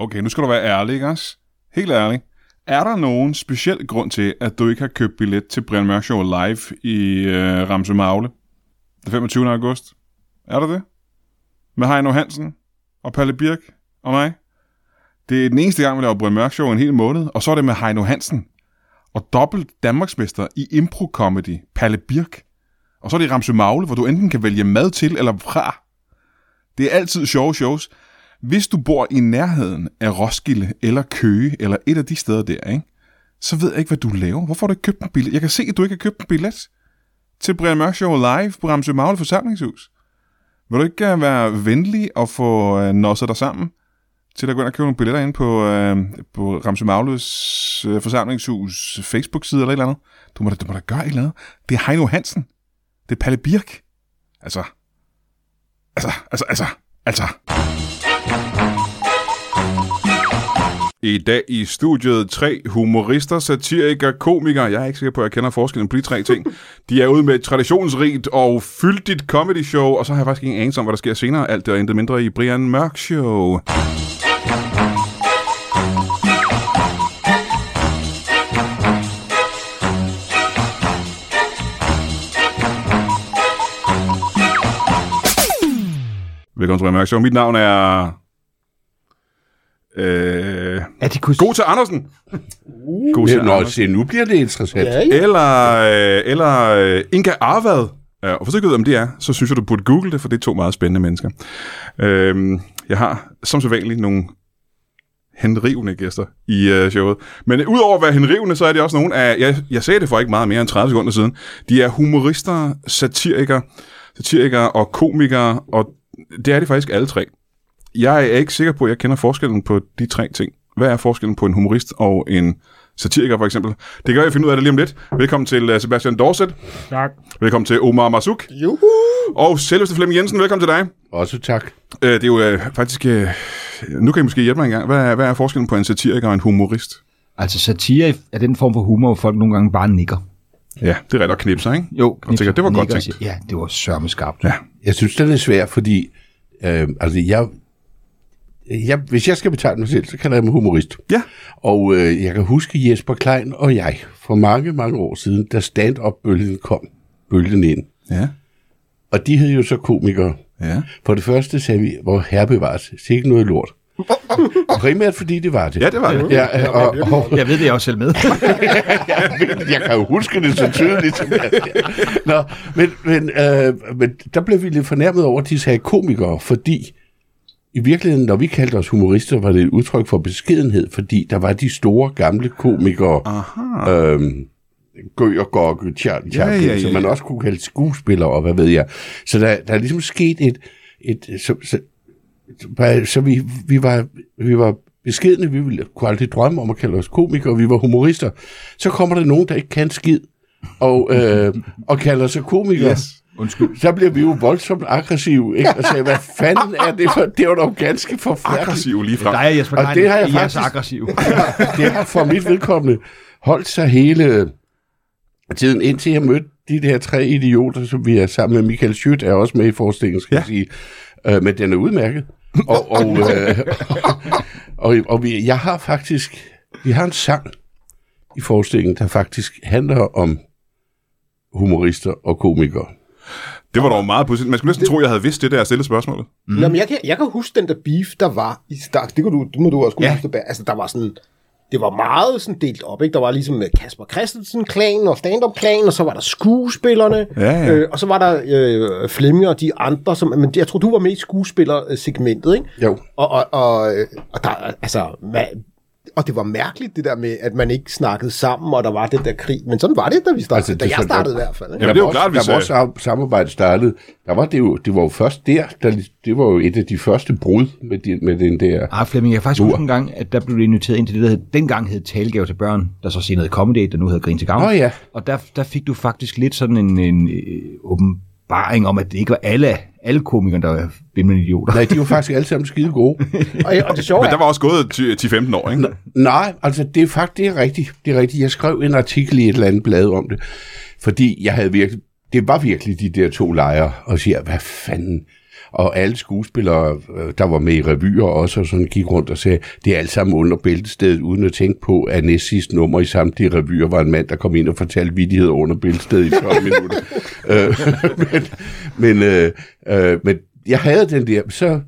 Okay, nu skal du være ærlig, ikke også? Helt ærlig. Er der nogen speciel grund til, at du ikke har købt billet til Brian Mørk Show live i øh, Ramse Magle den 25. august? Er der det? Med Heino Hansen og Palle Birk og mig? Det er den eneste gang, vi laver Brian Mørk Show en hel måned, og så er det med Heino Hansen og dobbelt Danmarksmester i impro-comedy, Palle Birk. Og så er det i Ramse Magle, hvor du enten kan vælge mad til eller fra. Det er altid sjove shows. Hvis du bor i nærheden af Roskilde eller Køge, eller et af de steder der, ikke? så ved jeg ikke, hvad du laver. Hvorfor har du ikke købt en billet? Jeg kan se, at du ikke har købt en billet til Brian Mørk Show live på Ramse Magle forsamlingshus. Vil du ikke øh, være venlig og få øh, nosset dig sammen til at gå ind og købe nogle billetter ind på, øh, på Ramse Magles øh, forsamlingshus Facebook-side eller et eller andet? Du må, da, du må da gøre et eller andet. Det er Heino Hansen. Det er Palle Birk. Altså, altså, altså, altså, altså. I dag i studiet tre humorister, satiriker, komikere. Jeg er ikke sikker på, at jeg kender forskellen på de tre ting. De er ude med et traditionsrigt og fyldigt comedy show, og så har jeg faktisk ingen anelse om, hvad der sker senere. Alt det og intet mindre i Brian Mørk Show. Velkommen til Brian Mørk Show. Mit navn er... Øh, Er det kunne... God til Andersen. God til Nå, Andersen. se, nu bliver det interessant. Ja, ja. Eller, øh, eller øh, Inga Arvad. Ja, og hvis du ikke ved, om det er, så synes jeg, du burde google det, for det er to meget spændende mennesker. Øhm, jeg har som sædvanligt nogle henrivende gæster i øh, showet. Men øh, udover at være henrivende, så er det også nogle af, jeg, jeg sagde det for ikke meget mere end 30 sekunder siden, de er humorister, satirikere, satirikere og komikere, og det er de faktisk alle tre. Jeg er ikke sikker på, at jeg kender forskellen på de tre ting. Hvad er forskellen på en humorist og en satiriker, for eksempel? Det kan jeg finde ud af det lige om lidt. Velkommen til uh, Sebastian Dorset. Tak. Velkommen til Omar Masuk. Juhu. Og selveste Flemming Jensen, velkommen til dig. Også tak. Uh, det er jo uh, faktisk... Nu kan I måske hjælpe mig en gang. Hvad er, hvad er forskellen på en satiriker og en humorist? Altså satire er den form for humor, hvor folk nogle gange bare nikker. Ja, det er rigtigt at knipse, ikke? Jo, Og tænker, det var godt tænkt. siger, Ja, det var sørme skarpt. Ja. Jeg synes, den er svær, fordi øh, altså, jeg, jeg, hvis jeg skal betegne mig selv, så kalder jeg mig humorist. Ja. Og øh, jeg kan huske Jesper Klein og jeg, for mange, mange år siden, da stand-up-bølgen kom, bølgen ind. Ja. Og de hed jo så komikere. Ja. For det første sagde vi, hvor herre bevares, ikke noget lort. Primært fordi det var det. Ja, det var det. Ja, og, og, Jeg ved det, jeg også selv med. jeg kan jo huske det så tydeligt. Som jeg, Nå, men, men, øh, men der blev vi lidt fornærmet over, at de sagde komikere, fordi i virkeligheden, når vi kaldte os humorister, var det et udtryk for beskedenhed, fordi der var de store gamle komikere, Aha. øhm, Gø og Gokke, Charlie Ja, Chaplin, ja, ja, som man ja. også kunne kalde skuespillere, og hvad ved jeg. Så der, der er ligesom sket et... et så, så, så, så vi, vi, var, vi var beskedne, vi ville, kunne aldrig drømme om at kalde os komikere, vi var humorister. Så kommer der nogen, der ikke kan skid, og, øh, og kalder sig komikere. Yes. Undskyld. Så bliver vi jo voldsomt aggressive, ikke? Og sagde, hvad fanden er det for? Det var dog ganske forfærdeligt. Aggressiv lige frem. Der er Jesper Og det har jeg I er faktisk- så aggressiv. det har for mit vedkommende holdt sig hele tiden, indtil jeg mødte de der tre idioter, som vi er sammen med. Michael Schødt er også med i forestillingen, skal Ja. jeg sige. Øh, men den er udmærket. Og, og, øh, og, og vi, jeg har faktisk, vi har en sang i forestillingen, der faktisk handler om humorister og komikere. Det var dog meget pudsigt. Man skulle næsten tro, at jeg havde vidst det, der jeg stillede spørgsmålet. Mm. Nå, men jeg, kan, jeg kan huske den der beef, der var i start. Det, kunne du, det må du også kunne Ja. huske. Altså, der var sådan... Det var meget sådan delt op, ikke? Der var ligesom med Kasper Christensen-klanen og stand-up-klanen, og så var der skuespillerne, Ja, ja. Øh, og så var der øh, Flemming og de andre, som, men jeg tror, du var med i skuespillersegmentet, ikke? Jo. Og, og, og, øh, og der, altså, hvad, og det var mærkeligt, det der med, at man ikke snakkede sammen, og der var den der krig. Men sådan var det, da vi startede. Altså, det da jeg startede i der- hvert fald. Ikke? Jamen, det er jo var klart, også, hvis, der var også sam- samarbejdet startede. Der var det, jo, det var jo først der, der, det var jo et af de første brud med, de, med den der... Ah, Flemming, jeg kan faktisk huske en gang, at der blev du inviteret ind til det, der hed, dengang hed Talegave til børn, der så senere hed Comedy, der nu hedder Grin til Gavn. Åh ja. Og der, der fik du faktisk lidt sådan en, en øh, åbenbaring om, at det ikke var alle, alle komikere, der var bimlende idioter. Nej, de var faktisk alle sammen skide gode. Og, og det sjove Men er, der var også gået 10-15 år, ikke? Nej, altså det er faktisk det er rigtigt. Det er rigtigt. Jeg skrev en artikel i et eller andet blad om det, fordi jeg havde virkelig, det var virkelig de der to lejre, og siger, hvad fanden? Og alle skuespillere, øh, der var med i revyer også, og sådan gik rundt og sagde, det er alt sammen under bæltestedet, uden at tænke på, at næst sidste nummer i samtlige revyer var en mand, der kom ind og fortalte vidigheder under bæltestedet i 12 minutter. øh, men, men, øh, øh, men jeg havde den der, så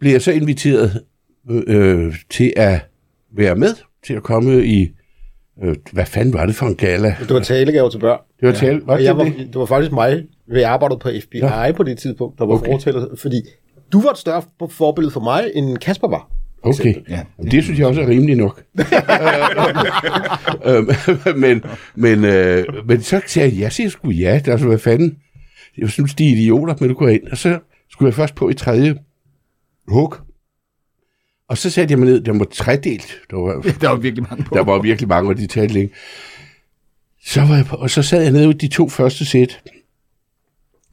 blev jeg så inviteret øh, til at være med, til at komme i, øh, hvad fanden var det for en gala? Det var talegaver til børn. Det var tale, var Og det jeg var, det? det var faktisk mig, jeg arbejdede på FBI ja. på det tidspunkt, der var Okay. fortæller, fordi du var et større forbillede for mig, end Kasper var. Okay, Ja. ja, det synes jeg også er rimeligt nok. Øhm, men, men, øh, men så sagde jeg, jeg siger sgu ja, det er altså, hvad fanden. Jeg synes, de er idioter, men du går ind. Og så skulle jeg først på i tredje hug. Og så satte jeg mig ned, den var tredelt. Der var, Der var virkelig mange på. der var virkelig mange, og de talte længe. Så var jeg på, og så sad jeg nede i de to første sæt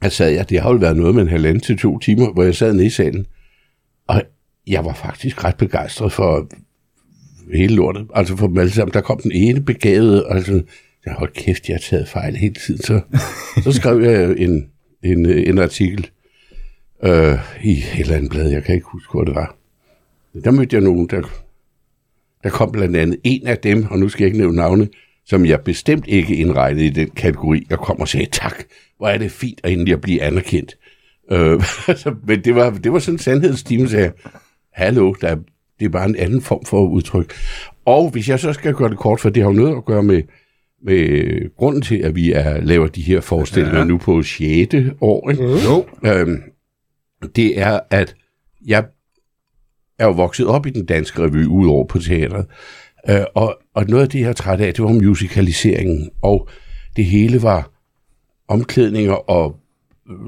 jeg sad jeg, det har jo været noget med en halvanden til to timer, hvor jeg sad nede i salen. Og jeg var faktisk ret begejstret for hele lortet. Altså for dem alle sammen. Der kom den ene begavede, og altså, jeg holdt kæft, jeg har taget fejl hele tiden. Så, så skrev jeg en, en, en artikel øh, i et eller andet blad, jeg kan ikke huske, hvor det var. Der mødte jeg nogen, der, der kom blandt andet en af dem, og nu skal jeg ikke nævne navne, som jeg bestemt ikke indregnede i den kategori. Jeg kom og sagde, tak, hvor er det fint at endelig at blive anerkendt. Øh, altså, men det var, det var sådan en sandhedstime, sagde jeg, hallo, der, er- det er bare en anden form for udtryk. Og hvis jeg så skal gøre det kort, for det har jo noget at gøre med, med grunden til, at vi er, laver de her forestillinger ja. nu på 6. år. Ikke? Jo. Øhm, det er, at jeg er jo vokset op i den danske revy, udover på teatret. Øh, og, og noget af det, jeg er træt af, det var musicaliseringen. Og det hele var omklædninger, og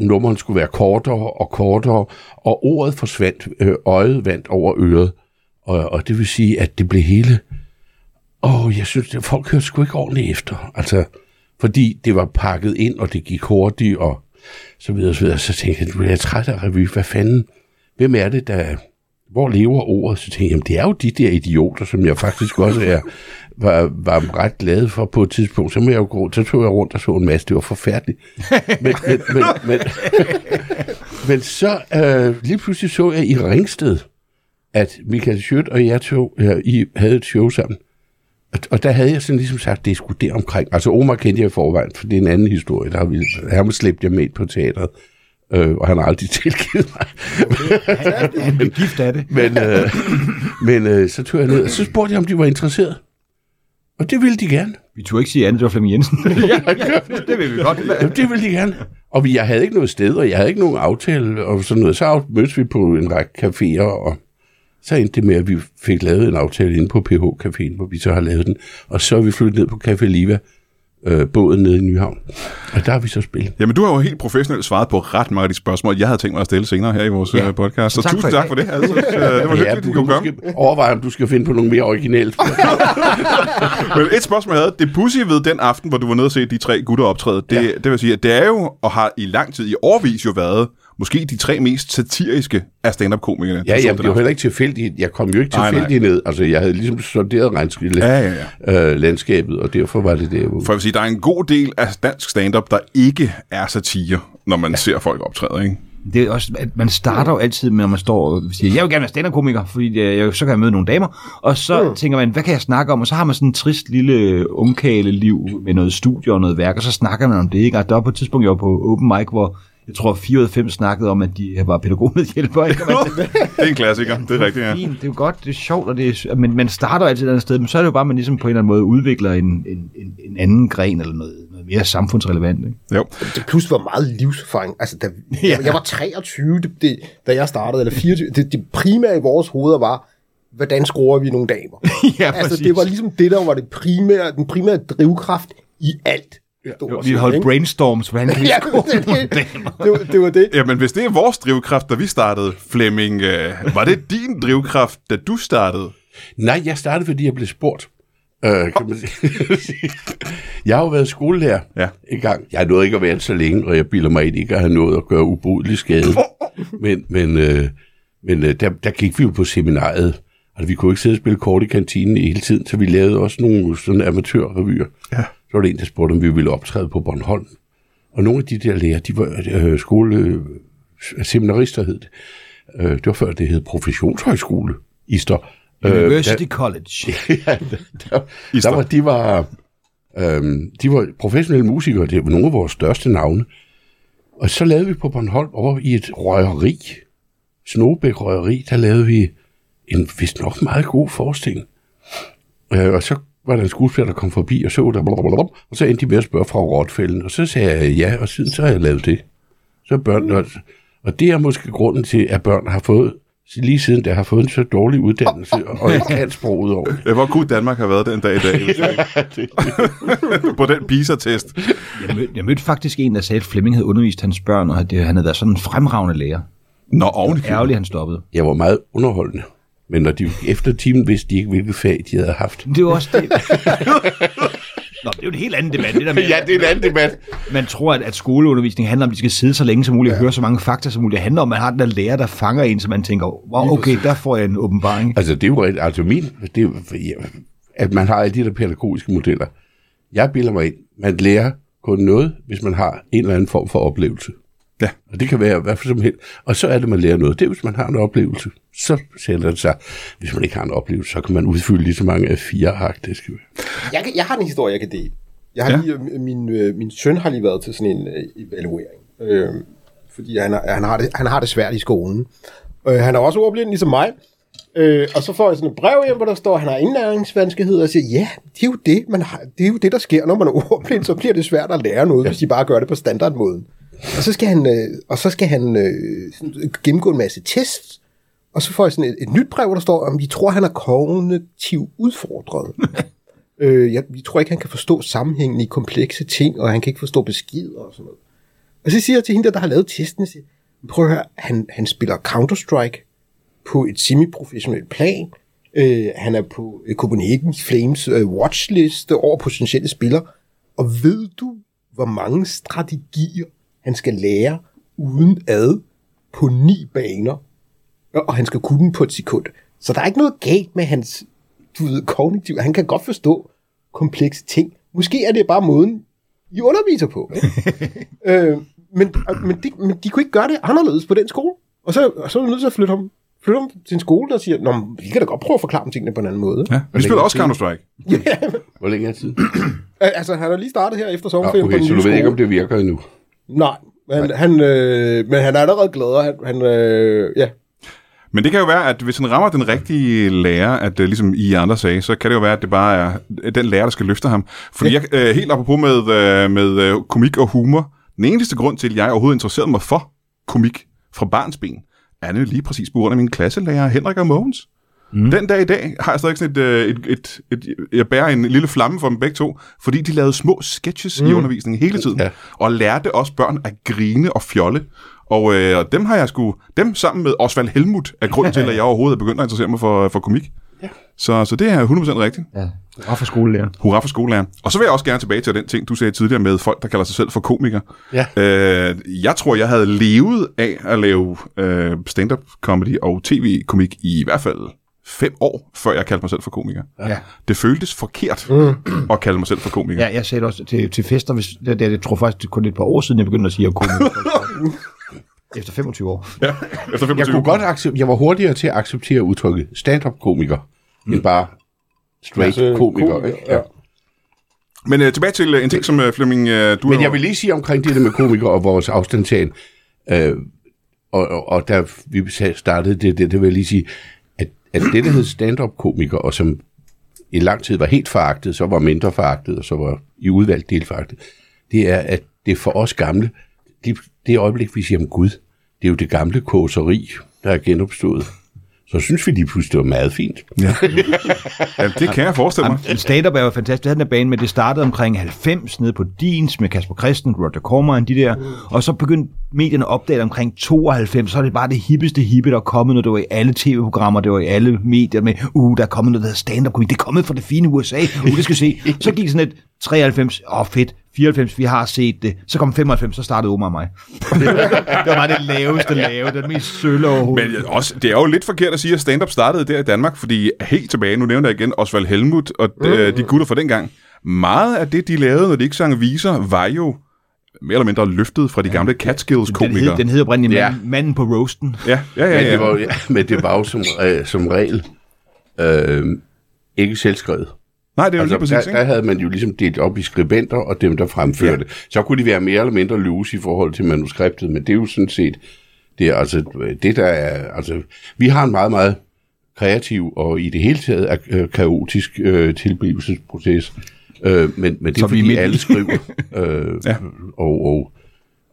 nummeren skulle være kortere og kortere, og ordet forsvandt, øh, øjet vandt over øret. Og, og det vil sige, at det blev hele... Åh, jeg synes, at folk hørte sgu ikke ordentligt efter. Altså, fordi det var pakket ind, og det gik hurtigt, og så videre, så videre. Så tænkte jeg, nu er jeg træt af revy. Hvad fanden? Hvem er det, der... Hvor lever ordet? Så tænkte jeg, jamen, det er jo de der idioter, som jeg faktisk også er, var, var ret glad for på et tidspunkt. Så, må jeg jo gå, så tog jeg rundt og så en masse. Det var forfærdeligt. Men, men, men, men, men så øh, lige pludselig så jeg i Ringsted, at Michael Schødt og jeg tog, øh, I havde et show sammen. Og, og der havde jeg sådan ligesom sagt, det er sgu der omkring. Altså Omar kendte jeg i forvejen, for det er en anden historie. Der har vi, ham slæbte jeg med på teatret, øh, og han har aldrig tilgivet mig. Han blev gift af det. men øh, men øh, så tog jeg ned, og så spurgte jeg, om de var interesseret. Og det ville de gerne. Vi turde ikke sige andet, det var Flemming Jensen. ja, ja, det vil vi godt. Jamen, det ville de gerne. Og vi, jeg havde ikke noget sted, og jeg havde ikke nogen aftale og sådan noget. Så mødtes vi på en række caféer, og så endte det med, at vi fik lavet en aftale inde på PH Caféen, hvor vi så har lavet den. Og så er vi flyttet ned på Café Liva, øh, båden nede i Nyhavn. Og der har vi så spillet. Jamen, du har jo helt professionelt svaret på ret mange af de spørgsmål, jeg havde tænkt mig at stille senere her i vores Ja. ja. podcast. Så Tak tusind for tak for det. Altså, øh, det var Ja, hyggeligt, du du kunne komme. måske overveje, om du skal finde på nogle mere originale. Men et spørgsmål, jeg havde. Det pussy ved den aften, hvor du var nede og se de tre gutter optræde, det, ja. det vil sige, at det er jo, og har i lang tid, i årvis jo været, måske de tre mest satiriske af stand-up-komikerne. du Ja, ja, det var heller ikke tilfældigt. Jeg kom jo ikke Nej, nej. tilfældigt ned. Altså, jeg havde ligesom sonderet regnskille Ja, ja, ja. øh, landskabet, og derfor var det der. For jeg vil sige, der er en god del af dansk stand-up, der ikke er satire, når man ja. ser folk optræde, ikke? Det er også, at man starter jo altid med, når man står og siger, jeg vil gerne være stand-up-komiker, fordi jeg, så kan jeg møde nogle damer. Og så mm. tænker man, hvad kan jeg snakke om? Og så har man sådan en trist lille ungkale-liv med noget studie og noget værk, og så snakker man om det, ikke? Og der var på et tidspunkt, jeg var på open mic, hvor jeg tror, 4 ud af 5 snakkede om, at de var pædagogmedhjælpere. Ikke? Det er en klassiker, det er rigtigt, ja. fint, det er jo godt, det er sjovt, og det er, men man starter altid et andet sted, men så er det jo bare, at man ligesom på en eller anden måde udvikler en, en, en, en anden gren, eller noget, noget mere samfundsrelevant. Ikke? Jo. Det plus var meget livserfaring. Altså, da, Ja. jeg, jeg var 23, det, det, da jeg startede, eller 24. Det, det primære i vores hoveder var, hvordan scorer vi nogle damer? ja, altså, det var ligesom det, der var det primære, den primære drivkraft i alt. Stort Vi holdt ikke? brainstorms, hvordan kan vi Ja, score det, nogle det, damer? det, var, det var det. Jamen, hvis det er vores drivkraft, da vi startede, Flemming, øh, var det din drivkraft, da du startede? Nej, jeg startede, fordi jeg blev spurgt. Øh, kan man sige. jeg har jo været skolelærer Ja. en gang. Jeg har nået ikke at være så længe, og jeg bilder mig ind ikke at have nået at gøre ubrydelig skade. men men, øh, men øh, der, der gik vi jo på seminariet. Altså, vi kunne ikke sidde og spille kort i kantinen hele tiden, så vi lavede også nogle sådan amatørrevyer. Ja. Så var der en, der spurgte, om vi ville optræde på Bornholm. Og nogle af de der lærer, de var øh, skole seminarister hed det. Øh, det var før det hed professionshøjskole, Ister. University College. ja, der, der, der var, de var, øhm, de var professionelle musikere, det var nogle af vores største navne. Og så lavede vi på Bornholm over i et røgeri, Snobæk Røgeri, der lavede vi en vist nok meget god forestilling. Øh, og så var der en skuespiller, der kom forbi og så der, blablabla, og så endte de med at spørge fra Rotfælden, og så sagde jeg ja, og siden så har jeg lavet det. Så børn, og, og det er måske grunden til, at børn har fået, lige siden der har fået en så dårlig uddannelse, og ikke kan sproget over. Ja, hvor kunne Danmark have været den dag i dag? på den PISA-test. Jeg mødte, jeg mødte faktisk en, der sagde, at Flemming havde undervist hans børn, og at det, han havde været sådan en fremragende lærer. Nå, oven i Ærgerligt, han stoppede. Jeg var meget underholdende. Men når de efter timen vidste de ikke, hvilket fag de havde haft. Det var også det. Nå, det er jo en helt anden debat. Det der med, Ja, det er en anden debat. Man tror, at, at skoleundervisning handler om, at de skal sidde så længe som muligt og høre så mange fakta som muligt. Det handler om, at man har den der lærer, der fanger en, så man tænker, wow, okay, der får jeg en åbenbaring. Altså, det er jo rigtigt. Altså, min, det er, ja, at man har alle de der pædagogiske modeller. Jeg bilder mig ind, man lærer kun noget, hvis man har en eller anden form for oplevelse. Ja. Og det kan være hvad for som helst. Og så er det, man lærer noget. Det er, hvis man har en oplevelse. Så sætter det sig. Hvis man ikke har en oplevelse, så kan man udfylde lige så mange af fire ark, det skal være. Jeg, kan- jeg har en historie, jeg kan dele. Jeg har Ja. lige, min, øh, min søn har lige været til sådan en øh, evaluering. Øh, fordi han, har- han, har det, han har det svært i skolen. Øh, han er også ordblind, ligesom mig. Øh, og så får jeg sådan et brev hjem, hvor der står, at han har indlæringsvanskeligheder, og siger, ja, det er jo det, man har, det, er jo det der sker, når man er ordblind, så bliver det svært at lære noget, ja. hvis de bare gør det på standardmåden. Og så skal han, øh, og så skal han øh, gennemgå en masse tests, og så får jeg sådan et, et nyt brev, hvor der står, om vi tror, han er kognitiv udfordret. Øh, jeg, jeg tror ikke, han kan forstå sammenhængen i komplekse ting, og han kan ikke forstå beskeder og sådan noget. Og så siger jeg til hende, der, har lavet testen, siger, prøv at høre, han, han spiller Counter-Strike på et semi-professionelt plan. Øh, han er på øh, Copenhagen Flames øh, watchliste over potentielle spillere. Og ved du, hvor mange strategier han skal lære uden ad på ni baner? Og han skal kunne dem på et sekund. Så der er ikke noget galt med hans du ved, kognitiv. Han kan godt forstå komplekse ting. Måske er det bare måden, I underviser på. Ikke? øh, men, men, de, men de kunne ikke gøre det anderledes på den skole. Og så, og så er vi nødt til at flytte ham, flytte ham til en skole, der siger, Nå, vi kan da godt prøve at forklare dem tingene på en anden måde. Ja, vi spiller også Counter-Strike. Ja, Hvor længe er tid? altså, han er lige startet her efter sommerferien på okay, den så du ved ikke, om det virker endnu. Nej, men han, øh, men han er allerede glad, og han, han øh, ja. Men det kan jo være, at hvis han rammer den rigtige lærer, at uh, ligesom I andre sagde, så kan det jo være, at det bare er den lærer, der skal løfte ham. Fordi ja. jeg, uh, helt apropos med, uh, med uh, komik og humor, den eneste grund til, at jeg overhovedet interesserede mig for komik fra barns ben, er det lige præcis på grund af min klasselærer, Henrik og Mogens. Mm. Den dag i dag har jeg stadig sådan et, øh, et, et, et, jeg bærer en lille flamme for dem begge to, fordi de lavede små sketches mm. i undervisningen hele tiden, Ja. og lærte også børn at grine og fjolle. Og øh, og dem har jeg sgu, dem sammen med Osvald Helmut, er grunden til, at jeg overhovedet er begyndt at interessere mig for, for komik. Ja. Så, så det er 100% rigtigt. Ja, og for skolelærer. Hurra for skolelærer. Og så vil jeg også gerne tilbage til den ting, du sagde tidligere med folk, der kalder sig selv for komikere. Ja. Øh, jeg tror, jeg havde levet af at lave øh, stand-up comedy og tv-komik i hvert fald fem år, før jeg kaldte mig selv for komiker. Ja. Det føltes forkert mm. at kalde mig selv for komiker. Ja, jeg sagde det også til, til fester, hvis, det, det, jeg tror faktisk, det kun et par år siden, jeg begyndte at sige, at jeg kunne. Efter 25 år. ja. Efter 25 Jeg kunne godt acceptere, jeg var hurtigere til at acceptere udtrykket stand-up-komiker, mm. end bare straight Altså, komiker. komiker, ikke? ja. Men øh, tilbage til øh, en ting, som øh, Flemming, øh, du Men jeg vil lige sige omkring det der med komikere og vores afstandtagen, øh, og, og, og da vi startede det, det, det vil jeg lige sige, at, det, der hed stand-up-komiker, og som i lang tid var helt foragtet, så var mindre foragtet, og så var i udvalgt del foragtet, det er, at det for os gamle, det, det øjeblik, vi siger om Gud, det er jo det gamle kåseri, der er genopstået. Så synes vi lige pludselig, det var meget fint. Ja. ja, det kan jeg forestille mig. Jamen, stand-up er jo fantastisk. Det havde den der bane med, det startede omkring 90 nede på Dins med Kasper Christen, Roger Corman, de der. Og så begyndte medierne at opdage omkring 92, så er det bare det hippeste hippe, der er kommet, når det var i alle tv-programmer, det var i alle medier med, uh, der er kommet noget, der hedder stand-up comedy. Det er kommet fra det fine USA. Uh, det skal se. Så gik sådan et 93, åh oh, fedt, 94, vi har set det. Så kom 95, så startede Omar og mig. Det, var bare det laveste lave, det mest sølle overhovedet. Men også, det er jo lidt forkert at sige, at stand-up startede der i Danmark, fordi helt tilbage, nu nævner jeg igen Osvald Helmut og de, mm. de gutter fra dengang. Meget af det, de lavede, når de ikke sang viser, var jo mere eller mindre løftet fra de gamle Den hed, Catskills-komikere. den hed oprindeligt Ja. ja. manden, manden på roasten. Ja, ja, ja. Men ja. det var, jo- ja, men det var jo som, øh, som regel øh, ikke selvskrevet. Nej, det er jo lige Altså, præcis, der, ikke? der havde man jo ligesom delt op i skribenter og dem, der fremførte. Ja. Så kunne de være mere eller mindre loose i forhold til manuskriptet, men det er jo sådan set, det er altså det, der er, altså, vi har en meget, meget kreativ og i det hele taget er, øh, kaotisk øh, tilblivelsesproces, øh, men, men det er vi fordi midt i. alle skriver, øh, Ja. ja. og, og,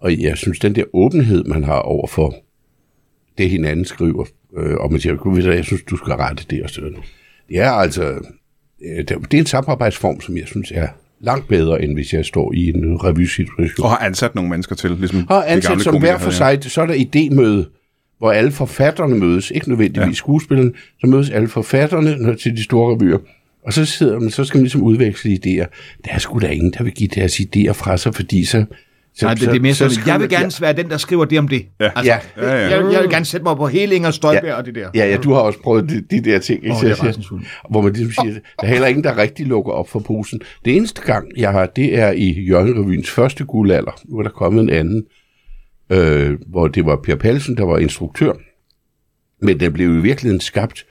og jeg synes, den der åbenhed, man har over for det, hinanden skriver, øh, og man siger, "Gud, ved du hvad, jeg synes, du skal rette det og sådan. Det er altså, det det er en samarbejdsform, som jeg synes er langt bedre, end hvis jeg står i en revysituation. Og har ansat nogle mennesker til, ligesom de ansat som hver for sig, så er der idémøde, hvor alle forfatterne mødes, ikke nødvendigvis ja. skuespillerne, så mødes alle forfatterne når, til de store revyer. Og så sidder man, så skal man ligesom udveksle idéer. Der er sgu da ingen, der vil give deres idéer fra sig, fordi så... så Nej, det, det er mere sådan, skriver jeg vil gerne være den, der skriver det om det. Ja. Altså, Ja. Ja, ja. Jeg, jeg vil gerne sætte mig på hele Inger Støjberg Ja. og det der. Ja, ja, du har også prøvet de, de der ting. Ikke? Så det er hvor man ligesom siger, der er heller ingen, der rigtig lukker op for posen. Det eneste gang, jeg har, det er i Jørgen første guldalder. Nu er der kommet en anden, øh, hvor det var Per Palsen, der var instruktør. Men den blev i virkeligheden skabt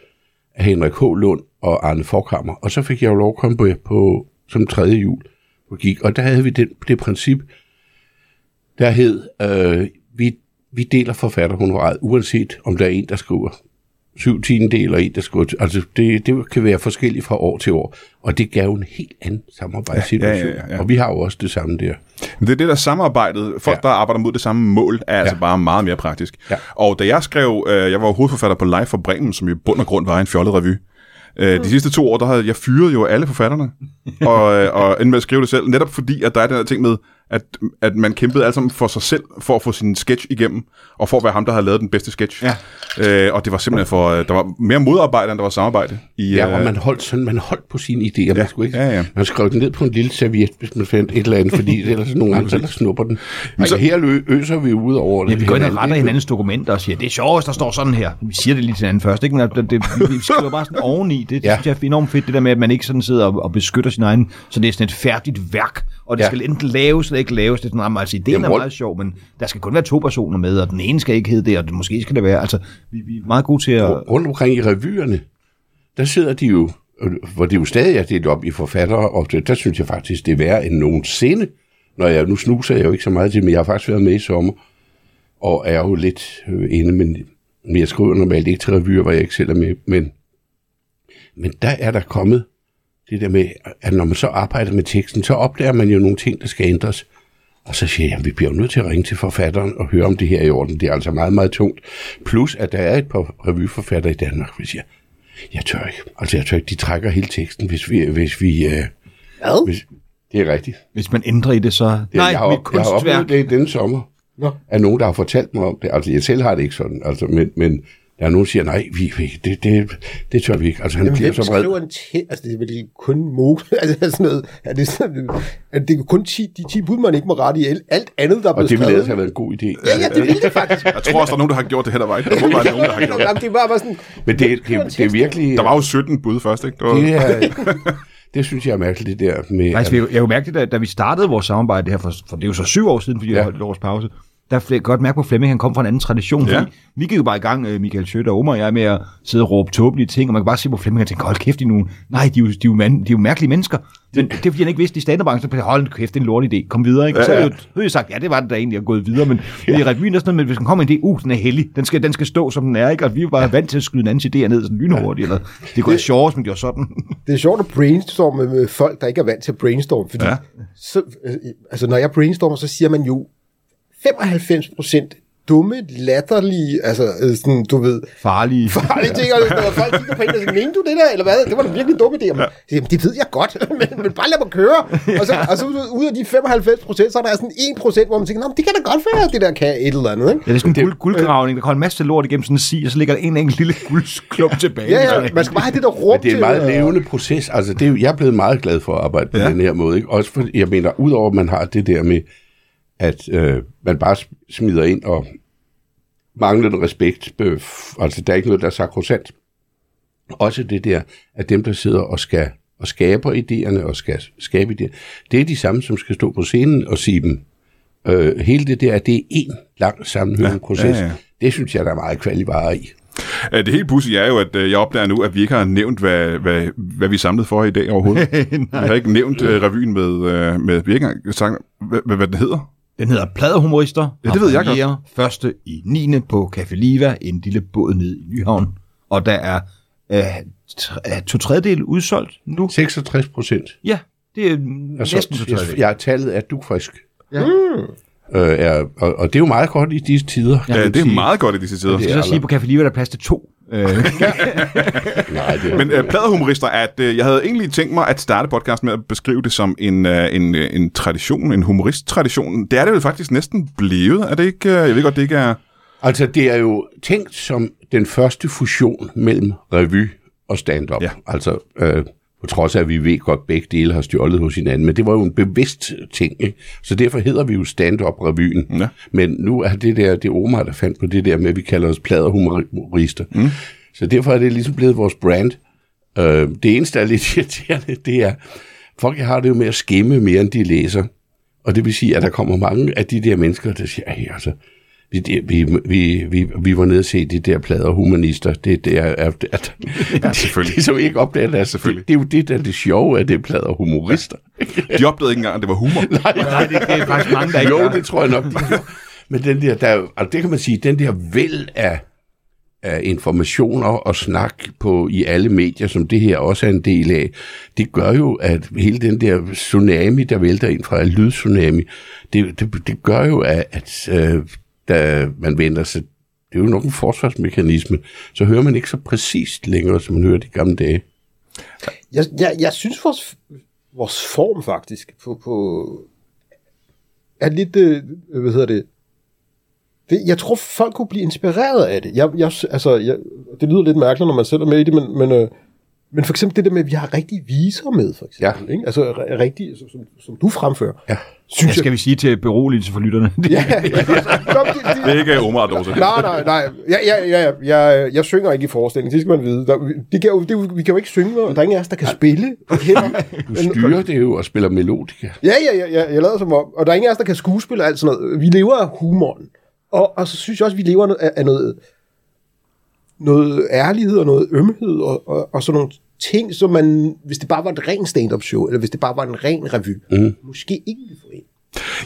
af Henrik H. Lund og Arne Forkammer. Og så fik jeg jo lov at komme på, på som tredje jul på gik. Og der havde vi det, det princip, der hed, øh, vi, vi deler forfatterhonoraret, uanset om der er en, der skriver syv tiendedel og en, der skriver... Altså, det, det kan være forskelligt fra år til år, og det gav jo en helt anden samarbejdssituation. Ja, ja, ja, ja. Og vi har jo også det samme der. Men det er det der samarbejdet, folk ja. Der arbejder mod det samme mål, er ja. altså Ja. bare meget mere praktisk. Ja. Og da jeg skrev, øh, jeg var hovedforfatter på Live for Bremen, som i bund og grund var en fjollet revy. Øh, de sidste to år, der havde jeg fyret jo alle forfatterne, og, øh, og endte med at skrive det selv, netop fordi, at der er den her ting med, at, at man kæmpede alle sammen for sig selv, for at få sin sketch igennem, og for at være ham, der havde lavet den bedste sketch. Ja. Øh, og det var simpelthen for, øh, der var mere modarbejde, end der var samarbejde. I, Ja, og øh, man holdt, sådan, man holdt på sine idéer. Ja, Man, skulle ikke, ja, ja. man skrev den ned på en lille serviet, hvis man fandt et eller andet, fordi ellers nogle gange, så der snupper den. Altså, her lø, øser vi ud over det. Ja, vi går ind og retter hinandens dokumenter og siger, det er sjovt, der står sådan her. Vi siger det lige til hinanden først, ikke? Men det, det, vi skriver bare sådan oveni. Det, det Ja. synes jeg er enormt fedt, det der med, at man ikke sådan sidder og, og beskytter sin egen, så det er sådan et færdigt værk, og det Ja. skal enten laves eller ikke laves. Det er sådan, altså, ideen Jamen, er meget sjov, men der skal kun være to personer med, og den ene skal ikke hedde det, og det måske skal det være. Altså, vi, vi er meget gode til at... rundt omkring i revyerne, der sidder de jo, øh, hvor de jo stadig er delt op i forfattere, og det, der synes jeg faktisk, det er værre end nogensinde, når jeg, nu snuser jeg jo ikke så meget til, men jeg har faktisk været med i sommer, og er jo lidt øh, inde, men, men jeg skriver normalt ikke til revyer, hvor jeg ikke selv er med, men, men der er der kommet det der med, at når man så arbejder med teksten, så opdager man jo nogle ting, der skal ændres. Og så siger jeg, at vi bliver nødt til at ringe til forfatteren og høre, om det her er i orden. Det er altså meget, meget tungt. Plus, at der er et par revyforfattere i Danmark, hvis jeg, jeg tør ikke. Altså, jeg tør ikke. De trækker hele teksten, hvis vi... Hvis vi øh, Hvad? hvis, det er rigtigt. Hvis man ændrer i det, så... Det, Nej, jeg, har, mit op- jeg har kunstværk. oplevet det i denne sommer. Nå. Af nogen, der har fortalt mig om det. Altså, jeg selv har det ikke sådan. Altså, men, men der er nogen, der siger, nej, vi, vi, det, det, det tør vi ikke. Altså, han Jamen, bliver så vred. skriver en te- Altså, det er vel kun Mo... altså, sådan noget... Er det, sådan, er det er kun 10, de 10 bud, man ikke må rette i. Alt andet, der er Og blevet det ville ellers have været en god idé. Ja, ja, det ville det faktisk. Jeg tror også, der er nogen, der har gjort det ad vejen. Der må være nogen, der har gjort det. Jamen, det var bare sådan... Men det, det, det, det er virkelig... Der var jo 17 bud først, ikke? Det var, Det, er, det synes jeg er mærkeligt, det der med... Altså, jeg, jeg kunne mærke det, da, da vi startede vores samarbejde her, for, for det er jo så syv år siden, fordi. Ja. jeg holdt et års pause, der er godt mærke på Flemming, han kom fra en anden tradition. Ja. Ja. Vi gik jo bare i gang, øh, Michael Schødt og Omar og jeg, med at sidde og råbe tåbelige ting, og man kan bare se på Flemming og tænke, hold kæft, de nogle, nej, de er, jo, de, er jo man, de er jo mærkelige mennesker. Men det er fordi, han ikke vidste, de standardbranchen, så hold kæft, det er en lort idé, kom videre. Ikke? Så havde jeg jo så havde jeg sagt, ja, det var det da egentlig, at gået videre, men ja. i revyen er sådan noget, men hvis man kommer en idé, uh, den er heldig, den skal, den skal stå, som den er, ikke? og vi er jo bare vant til at skyde en anden idé ned sådan lynhurtigt, eller det være sjovere, som gjorde sådan. Det er sjovt at brainstorme med folk, der ikke er vant til at brainstorme, fordi Ja. ja. så, altså, når jeg brainstormer, så siger man jo 95 procent dumme, latterlige, altså øh, sådan, du ved, Farlige. farlige ting, og når folk kigger på en og siger, mener du det der, eller hvad? Det var da virkelig dumme idé. Ja. Jamen, det ved jeg godt, men, men bare lad mig køre. Og så, og så ud af de 95 procent, så er der sådan 1 procent, hvor man tænker, Nå, men det kan da godt være, det der kan et eller andet, ikke? Ja, det er sådan en guld, guldgravning, der kommer en masse lort igennem sådan en si, og så ligger der en enkelt lille guldklump tilbage. Ja, ja, man skal bare have det der rum Men det er en meget levende proces. Altså, det er, jeg er blevet meget glad for at arbejde på Ja. ja. den her måde. Ikke? Også for, jeg mener, udover at man har det der med, at øh, man bare smider ind og mangler den respekt. Øh, altså, der er ikke noget, der er sakrosant. Også det der, at dem, der sidder og skal og skaber idéerne og skal skabe idéer, det er de samme, som skal stå på scenen og sige dem Øh, hele det der, det er en lang sammenhængende ja, proces. ja, ja. Det synes jeg, der er meget kvalivare i. Det helt pudsige er jo, at øh, jeg opdager nu, at vi ikke har nævnt, hvad, hvad, hvad vi er samlet for i dag overhovedet. vi har ikke nævnt øh, revyen med, øh, med vi har ikke engang sagt, hvad, hvad, hvad den hedder. Den hedder Pladehumorister. Ja, det ved jeg godt. Første i 9. på Café Liva, en lille båd ned i Nyhavn. Og der er øh, er to tredjedel udsolgt nu. 66 procent. Ja, det er Altså, næsten to tredjedel. jeg, jeg tallet er dugfrisk. Ja. Øh, er, og, og det er jo meget godt i disse tider. Ja, det er sige. meget godt i disse tider. Det Jeg er skal så sige, på Café Liva er der plads til to. Øh, Nej, det er, Men øh, pladehumorister, at øh, jeg havde egentlig tænkt mig at starte podcast med at beskrive det som en, øh, en, øh, en tradition, en humoristtradition. Det er det jo faktisk næsten blevet, er det ikke? øh, Jeg ved godt, det ikke er... altså, det er jo tænkt som den første fusion mellem revy og stand-up. Ja. Altså, øh, på trods af, at vi ved godt, at begge dele har stjålet hos hinanden, men det var jo en bevidst ting, ikke? Så derfor hedder vi jo stand-up-revyen. Ja. Men nu er det der, det er Omar, der fandt på det der med, at vi kalder os pladerhumorister. Mm. Så derfor er det ligesom blevet vores brand. Øh, det eneste, der er lidt irriterende, det er, folk har det jo med at skimme mere, end de læser. Og det vil sige, at der kommer mange af de der mennesker, der siger, hey, altså, vi, vi, vi, vi, vi var nede og se de der plader humanister. Det, det er, er, at, ja, selvfølgelig. Det, som ikke opdager det, Selvfølgelig. det, det, er jo det, der er det sjove, at det er plader humorister. De opdagede ikke engang, at det var humor. nej, det, det er faktisk mange, der ikke Jo, det tror jeg nok, de. Men den der, der, er altså det kan man sige, den der væld af, af informationer og snak på i alle medier, som det her også er en del af, det gør jo, at hele den der tsunami, der vælter ind fra en lydtsunami, det, det, det gør jo, at, at øh, da man vender sig, det er jo nok en forsvarsmekanisme, så hører man ikke så præcist længere, som man hørte de gamle dage. Jeg, jeg, jeg synes, vores, vores form faktisk på, på er lidt, øh, hvad hedder det, det, jeg tror, folk kunne blive inspireret af det. Jeg, jeg, altså, jeg, det lyder lidt mærkeligt, når man selv er med i det, men, men, øh, men for eksempel det der med, at vi har rigtige viser med, for eksempel. Ja. Ikke? Altså r- rigtige, som, som, som du fremfører. Ja. Ja, skal vi sige til beroligelse for lytterne. Ja, ja, ja. Kom, det, er ikke Omar Dose. Nej, nej, nej. Jeg, jeg, jeg, jeg, jeg synger ikke i forestillingen, det skal man vide. Der, det kan det, vi kan jo ikke synge, og der er ingen af os, der kan spille. Du styrer det jo og spiller melodika. Ja, ja, ja, ja, jeg lader som om. Og der er ingen af os, der kan skuespille og alt sådan noget. Vi lever af humoren. Og, og så synes jeg også, vi lever af, af noget, noget ærlighed og noget ømhed og, og, og sådan nogle ting, som man, hvis det bare var et rent stand-up show, eller hvis det bare var en ren revy, mm. måske ikke ville få ind.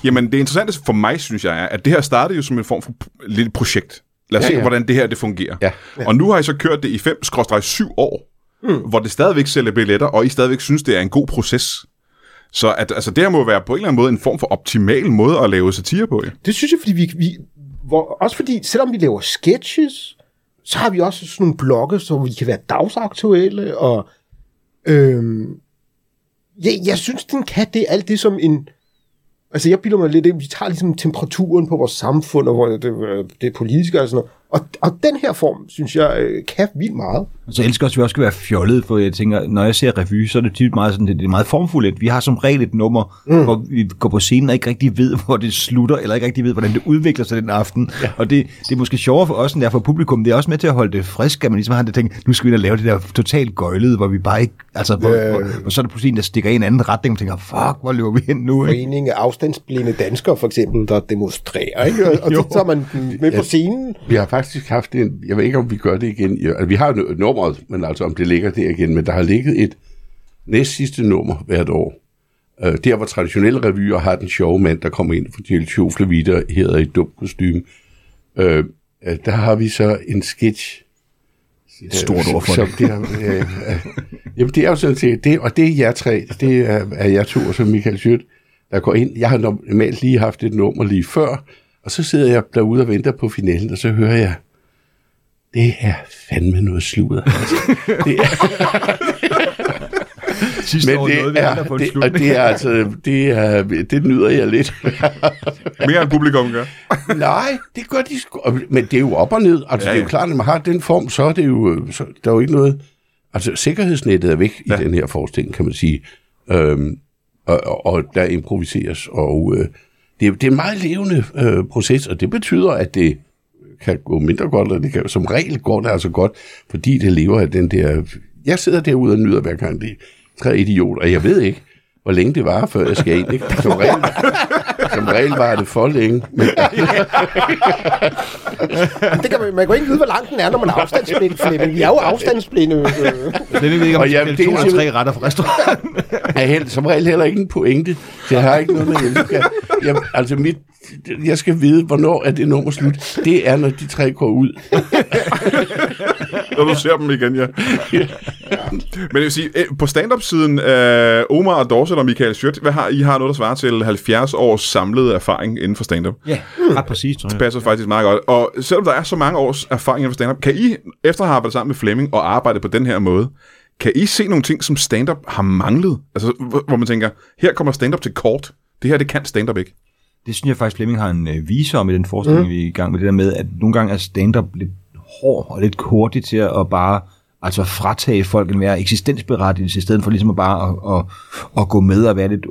Jamen, det interessante for mig, synes jeg, er, at det her startede jo som en form for lille projekt. Lad os Ja, ja, se, ja. hvordan det her det fungerer. Ja. Og nu har I så kørt det i 5-7 år, mm. hvor det stadigvæk sælger billetter, og I stadigvæk synes, det er en god proces. Så at, altså, det her må være på en eller anden måde en form for optimal måde at lave satire på. Ja. Det synes jeg, fordi vi, vi hvor, også fordi, selvom vi laver sketches, så har vi også sådan nogle blogge, så vi kan være dagsaktuelle, og øhm, jeg, jeg synes, den kan det, alt det som en, altså jeg bilder mig lidt ind, vi tager ligesom temperaturen på vores samfund, og hvor det, det er politiske og sådan noget, og, og den her form, synes jeg, øh, kan vildt meget. Så jeg elsker også, at vi også skal være fjollet, for jeg tænker, når jeg ser revy, så er det tit meget sådan, det er meget formfuldt. Vi har som regel et nummer, mm. hvor vi går på scenen og ikke rigtig ved, hvor det slutter, eller ikke rigtig ved, hvordan det udvikler sig den aften. Ja. Og det, det er måske sjovere for os, end det er for publikum. Det er også med til at holde det frisk, at man ligesom har det tænkt, nu skal vi da lave det der totalt gøjlede, hvor vi bare ikke, altså, hvor, Ja. hvor, hvor, så er der pludselig en, der stikker i en anden retning, og tænker, fuck, hvor løber vi hen nu? Ikke? Forening af afstandsblinde danskere, for eksempel, der demonstrerer, ikke? Og, og så tager man med på scenen. Vi har faktisk haft en, jeg ved ikke om vi gør det igen, Ja, altså, vi har jo nummeret, men altså om det ligger der igen, men der har ligget et næst sidste nummer hvert år. Uh, der hvor traditionelle revyer har den sjove mand, der kommer ind og fortæller sjoflevitter, hedder i dumt kostume. Uh, uh, der har vi så en sketch. Et stort ord for som det. Er, uh, uh, jamen det er jo sådan set, det, og det er jer tre, det er, er jer to, og så Michael Schødt, der går ind. Jeg har normalt lige haft et nummer lige før, og så sidder jeg derude og venter på finalen, og så hører jeg, det er fandme noget sludder. Altså, det er, Sidste men år det vi aldrig er, på en det, slutning. og det er altså, det, er, det nyder jeg lidt. Mere end publikum gør. Nej, det gør de sgu. Men det er jo op og ned. Altså, Ja, ja, det er jo klart, når man har den form, så er det jo, så, der er jo ikke noget... Altså, sikkerhedsnettet er væk. Ja. i den her forestilling, kan man sige. Øhm, og, og, og der improviseres, og øh, det, er- det er en meget levende øh, proces, og det betyder, at det kan gå mindre godt, og det kan, som regel går det altså godt, fordi det lever af den der... Jeg sidder derude og nyder hver gang, det er tre idioter, og jeg ved ikke, hvor længe det var, før jeg skal ind. Ikke? Som, regel, som regel var det for længe. Men, det kan man, man kan ikke vide, hvor lang den er, når man er afstandsblind, Flemming. Vi er jo afstandsblinde. øh. Flemming ved ikke, om Og jamen, skal det er to eller tre retter fra restauranten. er helt, som regel heller ikke en pointe. Jeg har ikke noget med, jeg skal, jeg, altså mit, jeg skal vide, hvornår er det nummer slut. Det er, når de tre går ud. Når du ser dem igen, ja. Men jeg vil sige, øh, på stand-up-siden, øh, Omar og Dorset og Michael Schødt, hvad har I har noget, der svarer til 70 års samlede erfaring inden for stand-up? Ja, ret præcis, tror jeg. Det passer faktisk meget godt. Og selvom der er så mange års erfaring inden for stand-up, kan I, efter at have arbejdet sammen med Flemming og arbejdet på den her måde, kan I se nogle ting, som stand-up har manglet? Altså, hvor man tænker, her kommer stand-up til kort. Det her, det kan stand-up ikke. Det synes jeg faktisk, Flemming har en øh, viser om i den forestilling, mm. vi er i gang med. Det der med, at nogle gange er stand-up lidt hård og lidt hurtig til at bare altså fratage folk en mere eksistensberettigelse, i stedet for ligesom bare at, at, at gå med og være lidt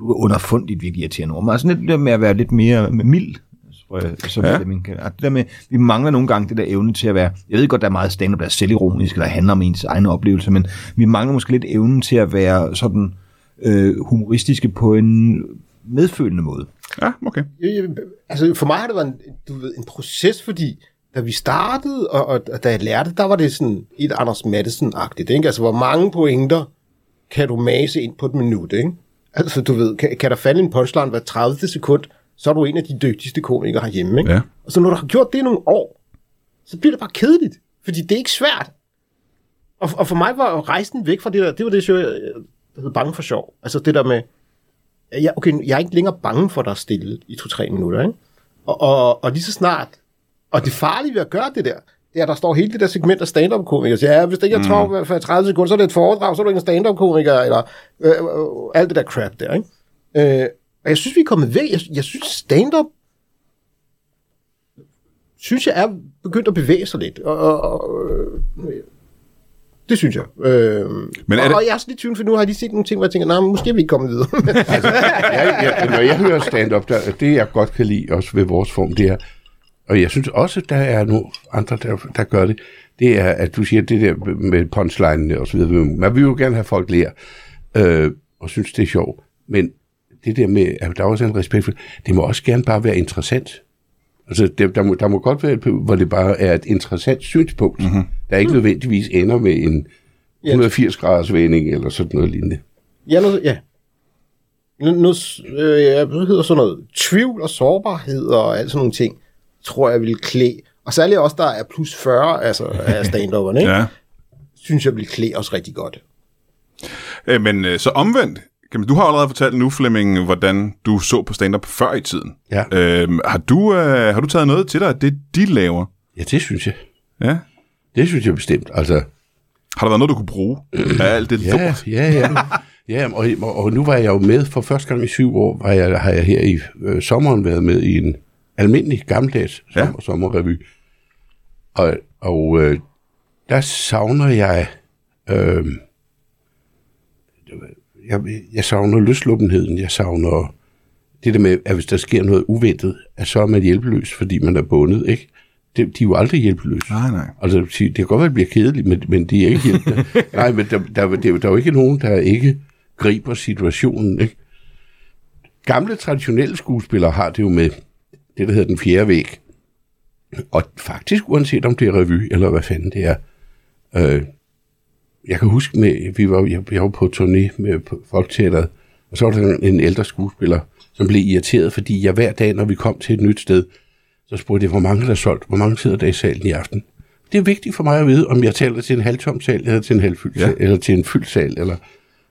underfundigt virkelig irriterende. Men altså lidt med at være lidt mere mild, tror jeg, som Ja. ja. Flemming kan. At det der med, vi mangler nogle gange det der evne til at være, jeg ved godt, der er meget stand-up, der er selvironisk, eller handler om ens egne oplevelser, men vi mangler måske lidt evnen til at være sådan øh, humoristiske på en medfølende måde. Ja, okay. Jeg- jeg- Altså, for mig har det været en, du ved, en proces, fordi da vi startede, og, og, og da jeg lærte, der var det sådan et Anders Madsen-agtigt, ikke? Altså, hvor mange pointer kan du mase ind på et minut, ikke? Altså, du ved, kan, kan der falde en punchline hver 30. sekund, så er du en af de dygtigste komikere herhjemme, ikke? Ja. Og så når du har gjort det i nogle år, så bliver det bare kedeligt, fordi det er ikke svært. Og, og for mig var rejsen væk fra det der, det var det jeg- der hed Bange for Sjov. Altså det der med, ja, okay, jeg er ikke længere bange for, at der er stille i to-tre minutter, ikke? Og, og, og lige så snart, og det farlige ved at gøre det der, det er, at der står hele det der segment af stand-up-komikere. Så ja, hvis det ikke er mm. for 30 sekunder, så er det et foredrag, så er du ikke en stand-up-komiker, eller øh, øh, alt det der crap der, ikke? Øh, og jeg synes, vi er kommet væk. Jeg, jeg synes, stand-up synes jeg er begyndt at bevæge sig lidt. Og, og, og, øh, det synes jeg. Øh, Men er og, det- og jeg er sådan lidt tvivl, for nu har jeg lige set nogle ting, hvor jeg tænker, nej, men måske er vi ikke kommet videre. jeg, jeg, når jeg hører stand-up, der, det jeg godt kan lide også ved vores form, det er, og jeg synes også, der er nogle andre, der, der gør det, det er, at du siger det der med punchline og så videre. Man vil jo gerne have folk lære, øh, og synes, det er sjovt. Men det der med, at der er også en respekt for, det må også gerne bare være interessant. Altså, det, der, må, der må godt være, hvor det bare er et interessant synspunkt, mm-hmm. der ikke nødvendigvis ender med en 180 graders vending eller sådan noget lignende. Ja, noget, ja. Noget, noget, øh, hvad hedder sådan noget? Tvivl og sårbarhed og alt sådan nogle ting, tror jeg vil klæde. Og særligt også, der er plus 40 altså, af stand ikke? Ja. synes jeg vil klæde os rigtig godt. Øh, men øh, så omvendt, du har allerede fortalt nu, Flemming, hvordan du så på stand-up før i tiden. Ja. Øh, har, du, øh, har du taget noget til dig af det, de laver? Ja, det synes jeg. Ja. Det synes jeg bestemt. Altså, Har der været noget, du kunne bruge af alt det ja, lort? ja, ja. ja og, og, og nu var jeg jo med for første gang i syv år, var jeg, har jeg her i øh, sommeren været med i en almindelig gammeldags Ja. sommer, sommerrevy. Og, og øh, der savner jeg, øh, jeg, jeg savner løsluppenheden, jeg savner det der med, at hvis der sker noget uventet, at så er man hjælpeløs, fordi man er bundet, ikke? Det, de er jo aldrig hjælpeløse. Nej, nej. Altså, det kan godt være, at det bliver kedeligt, men, men de er ikke hjælpende. Nej, men der, der, der, der er jo ikke nogen, der ikke griber situationen. Ikke? Gamle, traditionelle skuespillere har det jo med det, der hedder den fjerde væg. Og faktisk, uanset om det er revy, eller hvad fanden det er, øh, jeg kan huske, med, vi var, jeg, jeg var på turné med Folketeateret, og så var der en ældre skuespiller, som blev irriteret, fordi jeg hver dag, når vi kom til et nyt sted, så spurgte jeg, hvor mange der er solgt, hvor mange sidder der i salen i aften. Det er vigtigt for mig at vide, om jeg taler til en halvtom sal, eller til en halvfyldt Ja. eller til en fyldt sal, eller sådan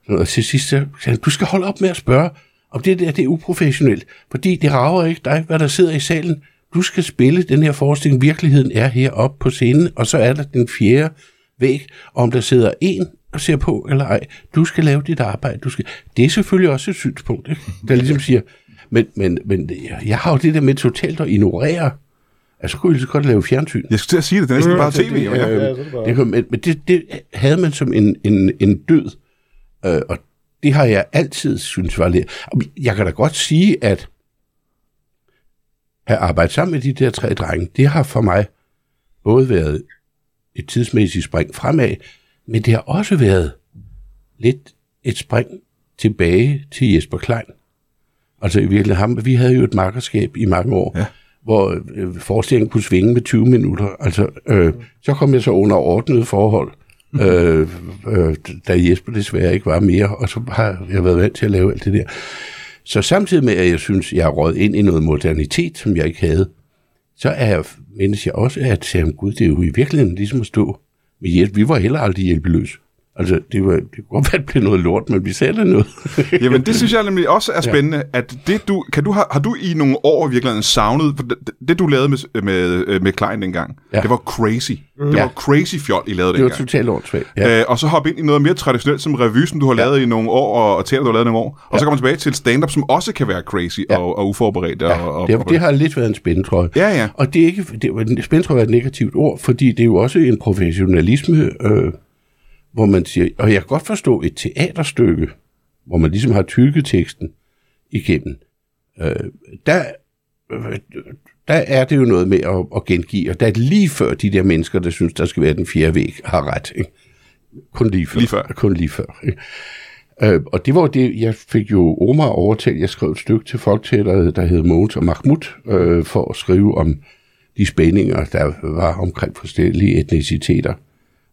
noget. Og til sidst så sagde han, du skal holde op med at spørge, om det der det er uprofessionelt, fordi det rager ikke dig, hvad der sidder i salen. Du skal spille den her forestilling, virkeligheden er heroppe på scenen, og så er der den fjerde væg, og om der sidder en og ser på eller ej. Du skal lave dit arbejde. Du skal... Det er selvfølgelig også et synspunkt, ikke? der ligesom siger, men, men, men jeg- jeg har jo det der med totalt at ignorere, altså kunne jeg så godt lave fjernsyn. Jeg skulle til at sige det, det er næsten bare tv. det, øh, Ja, det bare- det, men det, det havde man som en, en, en død, øh, og det har jeg altid synes var lidt. Jeg kan da godt sige, at at arbejde sammen med de der tre drenge, det har for mig både været et tidsmæssigt spring fremad, men det har også været lidt et spring tilbage til Jesper Klein. Altså i virkeligheden, ham, vi havde jo et makkerskab i mange år, Ja. hvor øh, forestillingen kunne svinge med 20 minutter. Altså, øh, så kom jeg så under ordnede forhold, øh, øh, da Jesper desværre ikke var mere, og så har jeg været vant til at lave alt det der. Så samtidig med, at jeg synes, jeg er råd ind i noget modernitet, som jeg ikke havde, så er jeg, mindes jeg også, at sagde, gud, det er jo i virkeligheden ligesom at stå med Jesper. Vi var heller aldrig hjælpeløse. Altså, det, var, det kunne godt være, at det blev noget lort, men vi da noget. Jamen, det synes jeg nemlig også er spændende, ja. at det du, kan du, har, har du i nogle år i virkeligheden savnet, for det, det du lavede med, med, med Klein dengang, ja. Ja. det var crazy. Mm. Det Ja. var crazy fjol, I lavede Det var dengang. totalt åndssvagt. Ja. Ja. Øh, og så hoppe ind i noget mere traditionelt som revy, som du har lavet i nogle år, og, og teater, du har lavet i nogle år. Og så komme tilbage til stand-up, som også kan være crazy ja. og, og uforberedt. Ja, og, og, det, det har lidt været en spændetrøje. Ja, ja. Og det er ikke, det, var- spændetrøje er et negativt ord, fordi det er jo også en professionalisme, øh, hvor man siger, og jeg kan godt forstå et teaterstykke, hvor man ligesom har tykket teksten igennem. Øh, der, øh, der er det jo noget med at, at gengive, og der er det lige før de der mennesker, der synes, der skal være den fjerde væg, har ret. Ikke? Kun lige før. Lige før. Kun lige før. Ikke? Øh, og det var det, jeg fik jo Omar overtalt. Jeg skrev et stykke til Folketeateret, der hed Mogens og Mahmoud, øh, for at skrive om de spændinger, der var omkring forskellige etniciteter.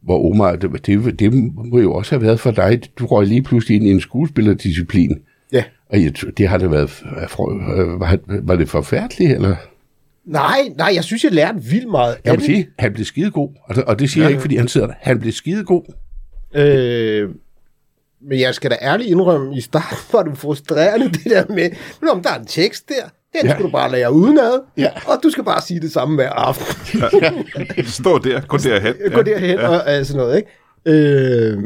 Hvor Omar, det, det, det må jo også have været for dig. Du røg lige pludselig ind i en skuespillerdisciplin. Ja. Og jeg, det har det været, øh, var, var det forfærdeligt, eller? Nej, nej, jeg synes, jeg lærte vildt meget af Jeg vil det. sige, han blev skidegod. Altså, og det siger ja. jeg ikke, fordi han sidder der. Han blev skidegod. Øh, men jeg skal da ærligt indrømme, i starten var det frustrerende, det der med, Nå, men der er en tekst der, den Ja. skal du bare lære udenad, Ja. og du skal bare sige det samme hver aften. Stå der, gå derhen. Gå derhen ja. og øh, sådan noget, ikke? Øh,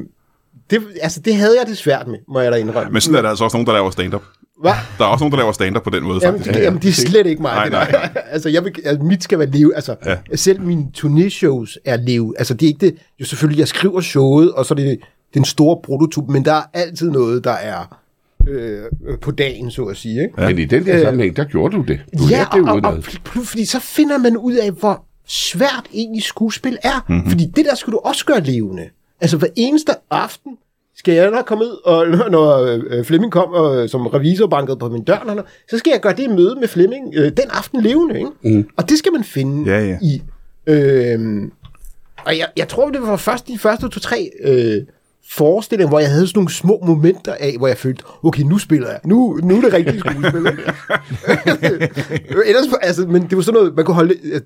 det, altså, det havde jeg det svært med, må jeg da indrømme. Men sådan er der altså også nogen, der laver stand-up. Hvad? Der er også nogen, der laver stand-up på den måde, Jamen, faktisk. det, jamen, det er slet ikke mig. Nej, nej, altså, jeg vil, altså, mit skal være leve. Altså, Ja. ja. selv mine turné-shows er leve. Altså, det er ikke det. Jo, selvfølgelig, jeg skriver showet, og så er det den store prototyp, men der er altid noget, der er øh, på dagen, så at sige. Ikke? Ja. Men i den der Øh, sammenhæng, der gjorde du det. Du Ja, det og, og, og fordi så finder man ud af, hvor svært egentlig skuespil er. Mhm. Mm-hmm. Fordi det der skal du også gøre levende. Altså hver eneste aften skal jeg, jeg komme ud, og når øh, Flemming kom og, som revisor bankede på min dør, så skal jeg gøre det møde med Flemming øh, den aften levende. Ikke? Mm. Og det skal man finde Ja, ja. i. Øh, og jeg, jeg tror, det var først de første to-tre øh, forestillinger, hvor jeg havde sådan nogle små momenter af, hvor jeg følte, okay, nu spiller jeg. Nu, nu er det rigtige skuespil. ikke? Ellers, altså, men det var sådan noget, man kunne holde... øh,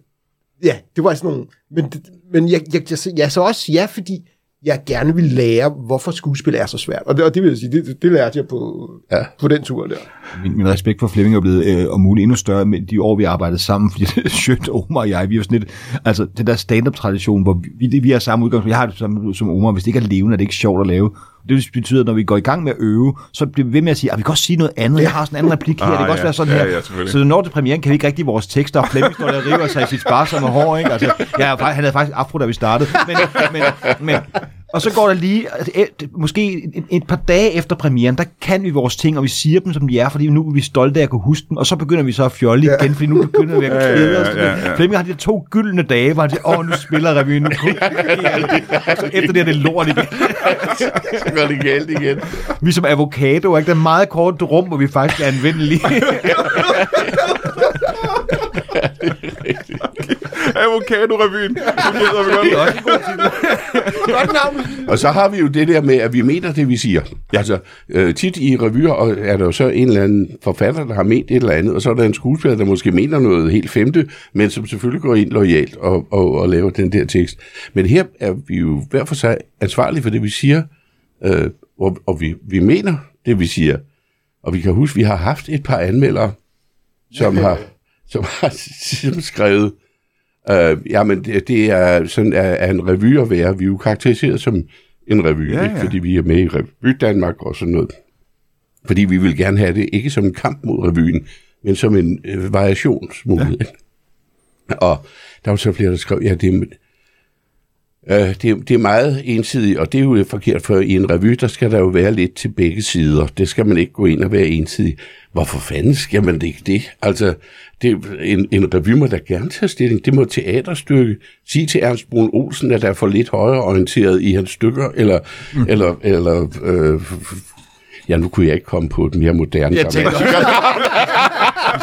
Ja, det var sådan nogle... Men, det, men jeg, jeg, jeg, jeg så også ja, fordi jeg gerne vil lære, hvorfor skuespil er så svært. Og det, og det vil jeg sige, det, det lærte jeg på, ja. på den tur der. Min, min respekt for Flemming er blevet øh, om muligt endnu større med de år, vi har arbejdet sammen, fordi Sjøt, Omar og jeg, vi er jo sådan lidt, altså den der stand-up-tradition, hvor vi, vi, har samme udgangspunkt, jeg har det samme som Omar, hvis det ikke er levende, er det ikke sjovt at lave. Det betyder, at når vi går i gang med at øve, så bliver vi ved med at sige, at vi kan også sige noget andet, jeg har sådan en anden replik her, Ah, det kan også ja. være sådan Ja, her. ja, så når til premieren kan vi ikke rigtig vores tekster, og Flemming står der og river sig i sit sparsomme hår, ikke? Altså, jeg faktisk- han havde faktisk afro, da vi startede, men, men, men og så går der lige, altså, et, måske et, et par dage efter premieren, der kan vi vores ting, og vi siger dem, som de er, fordi nu er vi stolte af at kunne huske dem, og så begynder vi så at fjolle igen, fordi nu begynder vi at Ja, ja, kede os. ja, ja, ja. Flemming har de der to gyldne dage, hvor han siger, åh, nu spiller revyen, nu så efter det er det lort igen. Så går det galt igen. Vi er som avocado, ikke? Der er meget kort rum, hvor vi faktisk er anvendelige. Avocado-revyen. Det gælder vi det er godt. også en god titel. Godt navn. Og så har vi jo det der med, at vi mener det, vi siger. Ja. Altså, øh, tit i revyer og er der jo så en eller anden forfatter, der har ment et eller andet, og så er der en skuespiller, der måske mener noget helt femte, men som selvfølgelig går ind lojalt og, og, og laver den der tekst. Men her er vi jo hver for sig ansvarlige for det, vi siger, øh, og, og vi, vi mener det, vi siger. Og vi kan huske, vi har haft et par anmeldere, som har, som har skrevet, øh, jamen det, det er sådan er, er en revy at være. Vi er jo karakteriseret som en revy, Ja, ja, ikke? fordi vi er med i Revy Danmark og sådan noget. Fordi vi vil gerne have det, ikke som en kamp mod revyen, men som en øh, variationsmulighed. Ja. Og der var så flere, der skrev, ja, det er, øh, det, er, det er meget ensidigt, og det er jo forkert, for i en revy, der skal der jo være lidt til begge sider. Det skal man ikke gå ind og være ensidig. Hvorfor fanden skal man ikke det? Altså, det, en, en revy må da gerne tage stilling. Det må teaterstykke sige til Ernst Brun Olsen, at der er for lidt højreorienteret i hans stykker, eller, mm. eller, eller øh, Ja, nu kunne jeg ikke komme på den mere moderne. Jeg tænker, dramatik.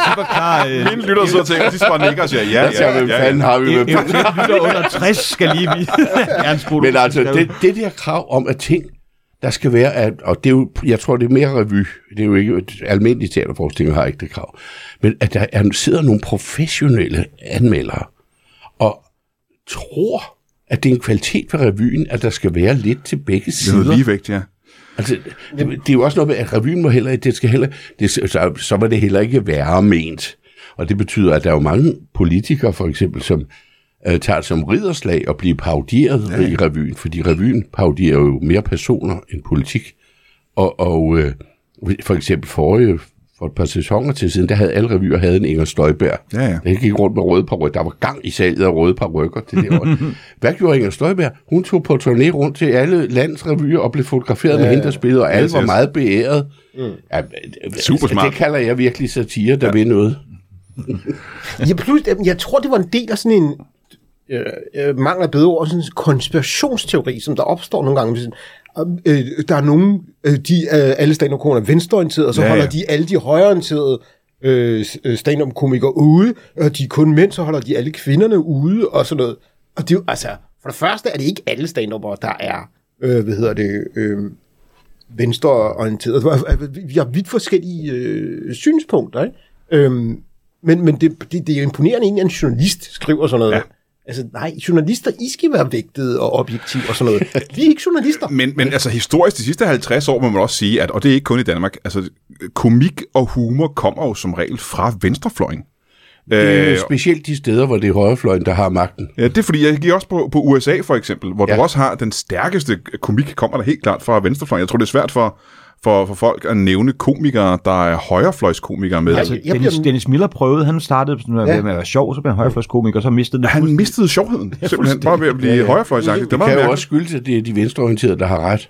super klar. Øh, Mine lytter sidder og tænker, de bare nikker og siger, ja, ja, hvem ja, fanden ja. har vi med lytter under 60 skal lige Bruno. Men altså, det, det der krav om, at ting, der skal være, at, og det er jo, jeg tror, det er mere revy, det er jo ikke, almindelige teaterforestillinger har ikke det krav, men at der er, sidder nogle professionelle anmeldere, og tror, at det er en kvalitet for revyen, at der skal være lidt til begge Det er sider. noget ligevægt, ja. Altså, det, det er jo også noget med, at revyen må heller det skal heller, det, så, så var det heller ikke være ment. Og det betyder, at der er jo mange politikere, for eksempel, som øh, tager som ridderslag og bliver paudieret ja. i revyen, fordi revyen paudierer jo mere personer end politik. Og, og øh, for eksempel forrige, for et par sæsoner til siden, der havde alle revyer havde en Inger Støjberg. Ja, ja. Der gik rundt med røde par Der var gang i salget af røde par rykker til det år. Hvad gjorde Inger Støjberg? Hun tog på turné rundt til alle landets revyer og blev fotograferet ja, med hende, der spillede, og alle Yes, var meget beæret. Mm. Ja, Super smart. Det kalder jeg virkelig satire, der ja. vil noget. Ja, plus, jeg tror, det var en del af sådan en øh, øh, mangel af bedre ord, sådan en konspirationsteori, som der opstår nogle gange. Sådan, øh, der er nogen, øh, de øh, alle stand-up er venstreorienterede, og så Ja, ja, ja. holder de alle de højreorienterede øh, stand-up komikere ude, og de er kun mænd, så holder de alle kvinderne ude, og sådan noget. Og det er altså, for det første er det ikke alle stand der er, øh, hvad hedder det, øh, venstreorienteret. Vi har vidt forskellige øh, synspunkter, ikke? Øhm, men men det, det, det er imponerende egentlig, at en journalist skriver sådan noget. Ja. Altså, nej, journalister, I skal være vægtede og objektive og sådan noget. Vi er ikke journalister. Men, men altså historisk, de sidste 50 år, må man også sige, at, og det er ikke kun i Danmark, altså komik og humor kommer jo som regel fra venstrefløjen. Det er Øh, jo specielt de steder, hvor det er højrefløjen, der har magten. Ja, det er fordi, jeg gik også på, på USA for eksempel, hvor. Ja. du også har den stærkeste komik, kommer der helt klart fra venstrefløjen. Jeg tror, det er svært for, for, for folk at nævne komikere, der er højrefløjskomikere med. Altså, jeg bliver- Dennis, Dennis Miller prøvede, han startede sådan Ja. ja. med at være sjov, så blev han højrefløjskomiker, og så mistede det. han mistede sjovheden, simpelthen bare ved at blive ja, ja. højrefløjsagtig. Det Det var kan jo også skyldes, at det er de venstreorienterede, der har ret.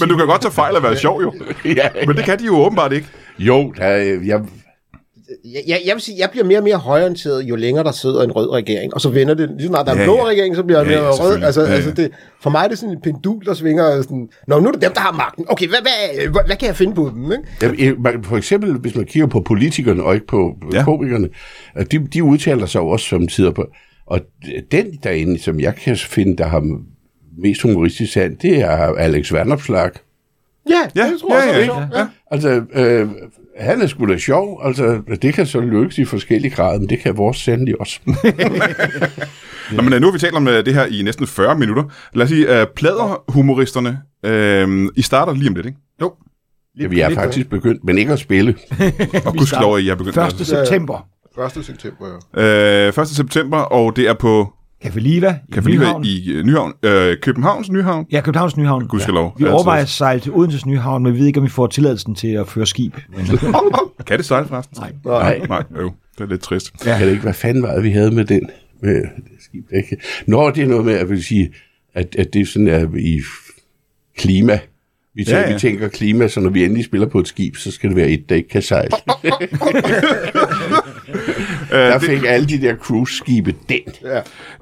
Men du kan godt tage fejl at være sjov, jo. ja. Men det kan de jo åbenbart ikke. Jo, der, er- jeg, Jeg, jeg, jeg vil sige, jeg bliver mere og mere højorienteret, jo længere der sidder en rød regering. Og så vender det, lige snart der er en Ja, blå ja. regering, så bliver jeg Ja, mere ja, rød. Altså, Ja, ja. altså det, for mig er det sådan en pendul, der svinger sådan, Nå, nu er det dem, der har magten. Okay, hvad, hvad, hvad, hvad kan jeg finde på dem? Ikke? man- for eksempel, hvis man kigger på politikerne og ikke på Ja. ja. komikerne, de, de udtaler sig jo også som tider på. Og den derinde, som jeg kan finde, der har mest humoristisk sand, det er Alex Vanopslag. Ja, Ja, det tror jeg ja, også ja, ja. Altså, øh, han er sgu da sjov. Altså, det kan så lykkes i forskellige grader, men det kan vores sandelig også. Nå, men øh, nu har vi talt om øh, det her i næsten 40 minutter. Lad os sige, uh, pladerhumoristerne, uh, I starter lige om lidt, ikke? Jo. Ja, vi er faktisk begyndt, men ikke at spille. Og gudskelov, at I er begyndt. 1. september. 1. september, ja. Øh, 1. september, og det er på Café Liva i Café Liva Nyhavn. i øh, Nyhavn. Øh, Københavns Nyhavn. Ja, Københavns Nyhavn. Gudskelov. Vi Altså, overvejer at sejle til Odenses Nyhavn, men vi ved ikke, om vi får tilladelsen til at føre skib. Men, Kan det sejle forresten? Nej. Nej. Nej, jo. Det er lidt trist. Ja. Jeg ved ikke, hvad fanden var det, vi havde med den med det skib. der Ikke? Nå, det er noget med, at vil sige, at, at det er sådan er i klima. Vi tænker, Ja, ja, ja. ja. vi tænker klima, så når vi endelig spiller på et skib, så skal det være et, der ikke kan sejle. der fik alle de der cruise-skibe den.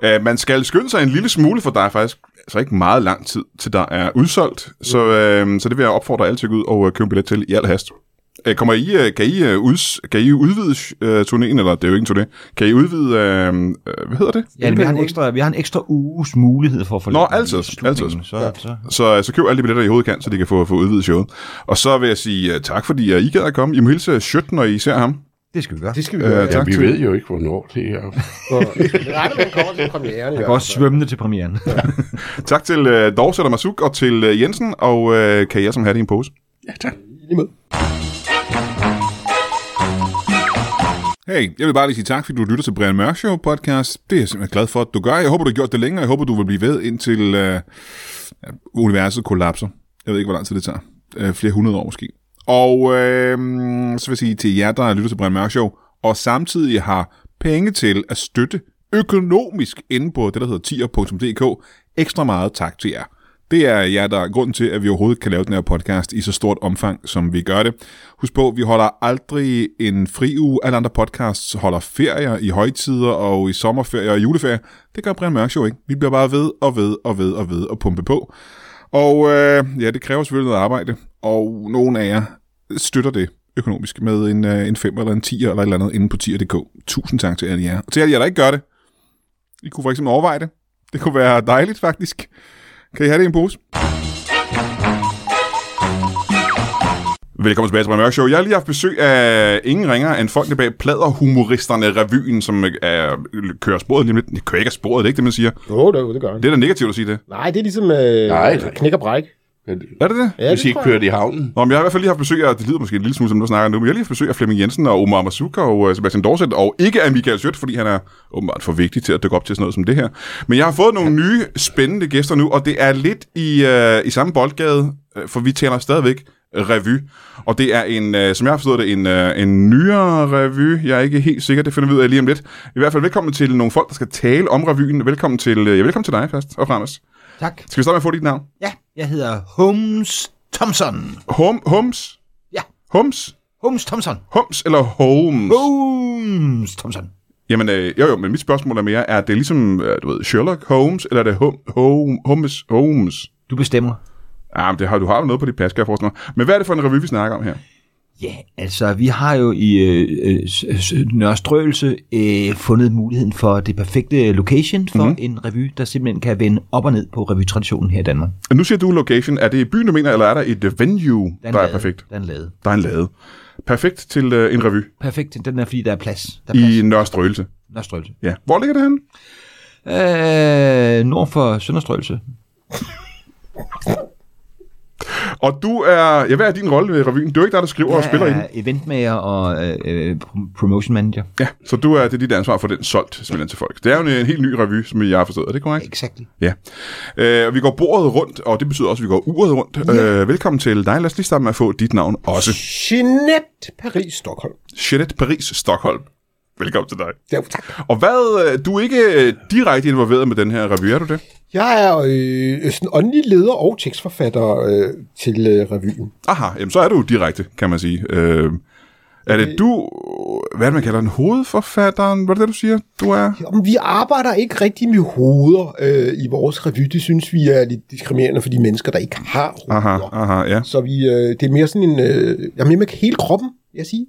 Uh, man skal skynde sig en lille smule, for der er faktisk altså ikke meget lang tid, til der er udsolgt. Så, uh, så det vil jeg opfordre alle til at gå ud og uh, købe en billet til i al hast. Uh, kommer I, uh, kan, I, uh, uds, kan I udvide uh, turnéen, eller det er jo ikke en turné, kan I udvide, uh, uh, hvad hedder det? ja, vi har, en ekstra, vi har en ekstra uges mulighed for at få Nå, lidt altid, i slutningen, altid. Så, så. Så, så køb alle de billetter, I overhovedet kan, så de kan få, få udvidet showet. Og så vil jeg sige uh, tak, fordi uh, I gad at komme. I må hilse Schødt, når I ser ham. Det skal vi gøre. Det skal vi Øh, gøre. Ja, tak vi til- ved jo ikke, hvornår det er. Det regner at kommer til premieren. Jeg kan også svømme til premieren. Tak til uh, Dorset og Masuk og til uh, Jensen, og uh, kan alle sammen have det i en pose. Ja, tak. Lige med. Hey, jeg vil bare lige sige tak, fordi du lytter til Brian Mørk Show podcast. Det er jeg simpelthen glad for, at du gør. Jeg håber, du har gjort det længere. Jeg håber, du vil blive ved indtil uh, universet kollapser. Jeg ved ikke, hvor lang tid det tager. Uh, flere hundrede år måske. Og øh, så vil jeg sige til jer, der lytter til Brian Mørk Show, og samtidig har penge til at støtte økonomisk inde på det, der hedder tier.dk. Ekstra meget tak til jer. Det er jer, der er grunden til, at vi overhovedet kan lave den her podcast i så stort omfang, som vi gør det. Husk på, vi holder aldrig en fri uge. Alle andre podcasts holder ferier i højtider og i sommerferie og juleferie. Det gør Brian Mørk Show ikke. Vi bliver bare ved og ved og ved og ved og pumpe på. Og øh, ja, det kræver selvfølgelig noget arbejde, og nogle af jer støtter det økonomisk med en, øh, en 5 eller en 10 eller et eller andet inde på 10.dk. Tusind tak til alle jer. Og til alle jer, der ikke gør det, I kunne for eksempel overveje det. Det kunne være dejligt, faktisk. Kan I have det i en pose? Velkommen tilbage til Brian Mørk Show. Jeg har lige haft besøg af ingen ringer end folkene bag Pladerhumoristerne Revyen, som er, kører sporet lige lidt. Det kører ikke af sporet, det er ikke det, man siger. Jo, det, det gør han. Det er da negativt at sige det. Nej, det er ligesom øh, Nej, nej. knæk og bræk. Er det det? Ja, Hvis I ikke kører det i havnen. Nå, men jeg har i hvert fald lige haft besøg af, det lyder måske en lille smule, som du snakker nu, men jeg har lige haft besøg af Flemming Jensen og Omar Masuka og øh, Sebastian Dorset, og ikke af Michael Schødt, fordi han er åbenbart for vigtig til at dukke op til sådan noget som det her. Men jeg har fået nogle nye, spændende gæster nu, og det er lidt i, øh, i samme boldgade, øh, for vi taler stadigvæk revy. Og det er en, øh, som jeg har forstået det, en, øh, en nyere revy. Jeg er ikke helt sikker, det finder vi ud af lige om lidt. I hvert fald velkommen til nogle folk, der skal tale om revyen. Velkommen til, øh, ja, velkommen til dig først og fremmest. Tak. Skal vi starte med at få dit navn? Ja, jeg hedder Holmes Thompson. Hom, Holmes? Ja, Holmes? Holmes Thompson. Holmes eller Holmes? Holmes Thompson. Jamen, øh, jo jo, men mit spørgsmål er mere, er det ligesom, øh, du ved, Sherlock Holmes, eller er det Hom- Holmes? Holmes? Du bestemmer. Ja, men det har, du har jo noget på dit pas, kan jeg forestille mig. Men hvad er det for en revy, vi snakker om her? Ja, altså vi har jo i øh, øh, Nørrestrøelse øh, fundet muligheden for det perfekte location for Mhm. mm-hmm. en revy, der simpelthen kan vende op og ned på revytraditionen her i Danmark. Nu siger du location. Er det i byen, du mener, eller er der et øh, venue, der er, lade. perfekt? Der er en lade. Der er en lade. Perfekt til øh, en revy Perfekt, den er fordi, der er plads. Der er plads. i Nørrestrøelse. Nørrestrøelse. Ja. Hvor ligger det henne? Øh, nord for Sønderstrøelse. Og du er... Ja, hvad er din rolle ved revyen? Du er ikke der, der skriver og spiller i den. er eventmager og øh, øh, prom- promotion manager. Ja, så du er, det er dit ansvar for den solgt simpelthen til folk. Det er jo en, en helt ny revy, som jeg har forstået. Er det korrekt? Exactly. Ja. Øh, og vi går bordet rundt, og det betyder også, at vi går uret rundt. Yeah. Øh, velkommen til dig. Lad os lige starte med at få dit navn også. Jeanette Paris Stockholm. Jeanette Paris Stockholm. Velkommen til dig. Ja, tak. Og hvad, øh, du er ikke øh, direkte involveret med den her revy, er du det? Jeg er øh, sådan åndelig leder og tekstforfatter øh, til øh, revyen. Aha, jamen så er du direkte, kan man sige. Øh, er det du, hvad det, man kalder den, hovedforfatteren? Hvad er det, du siger, du er? Jamen, vi arbejder ikke rigtig med hoveder øh, i vores revy. Det synes vi er lidt diskriminerende for de mennesker, der ikke har hoveder. Aha, aha, ja. Så vi, øh, det er mere sådan en... Øh, mere med hele kroppen, jeg sige.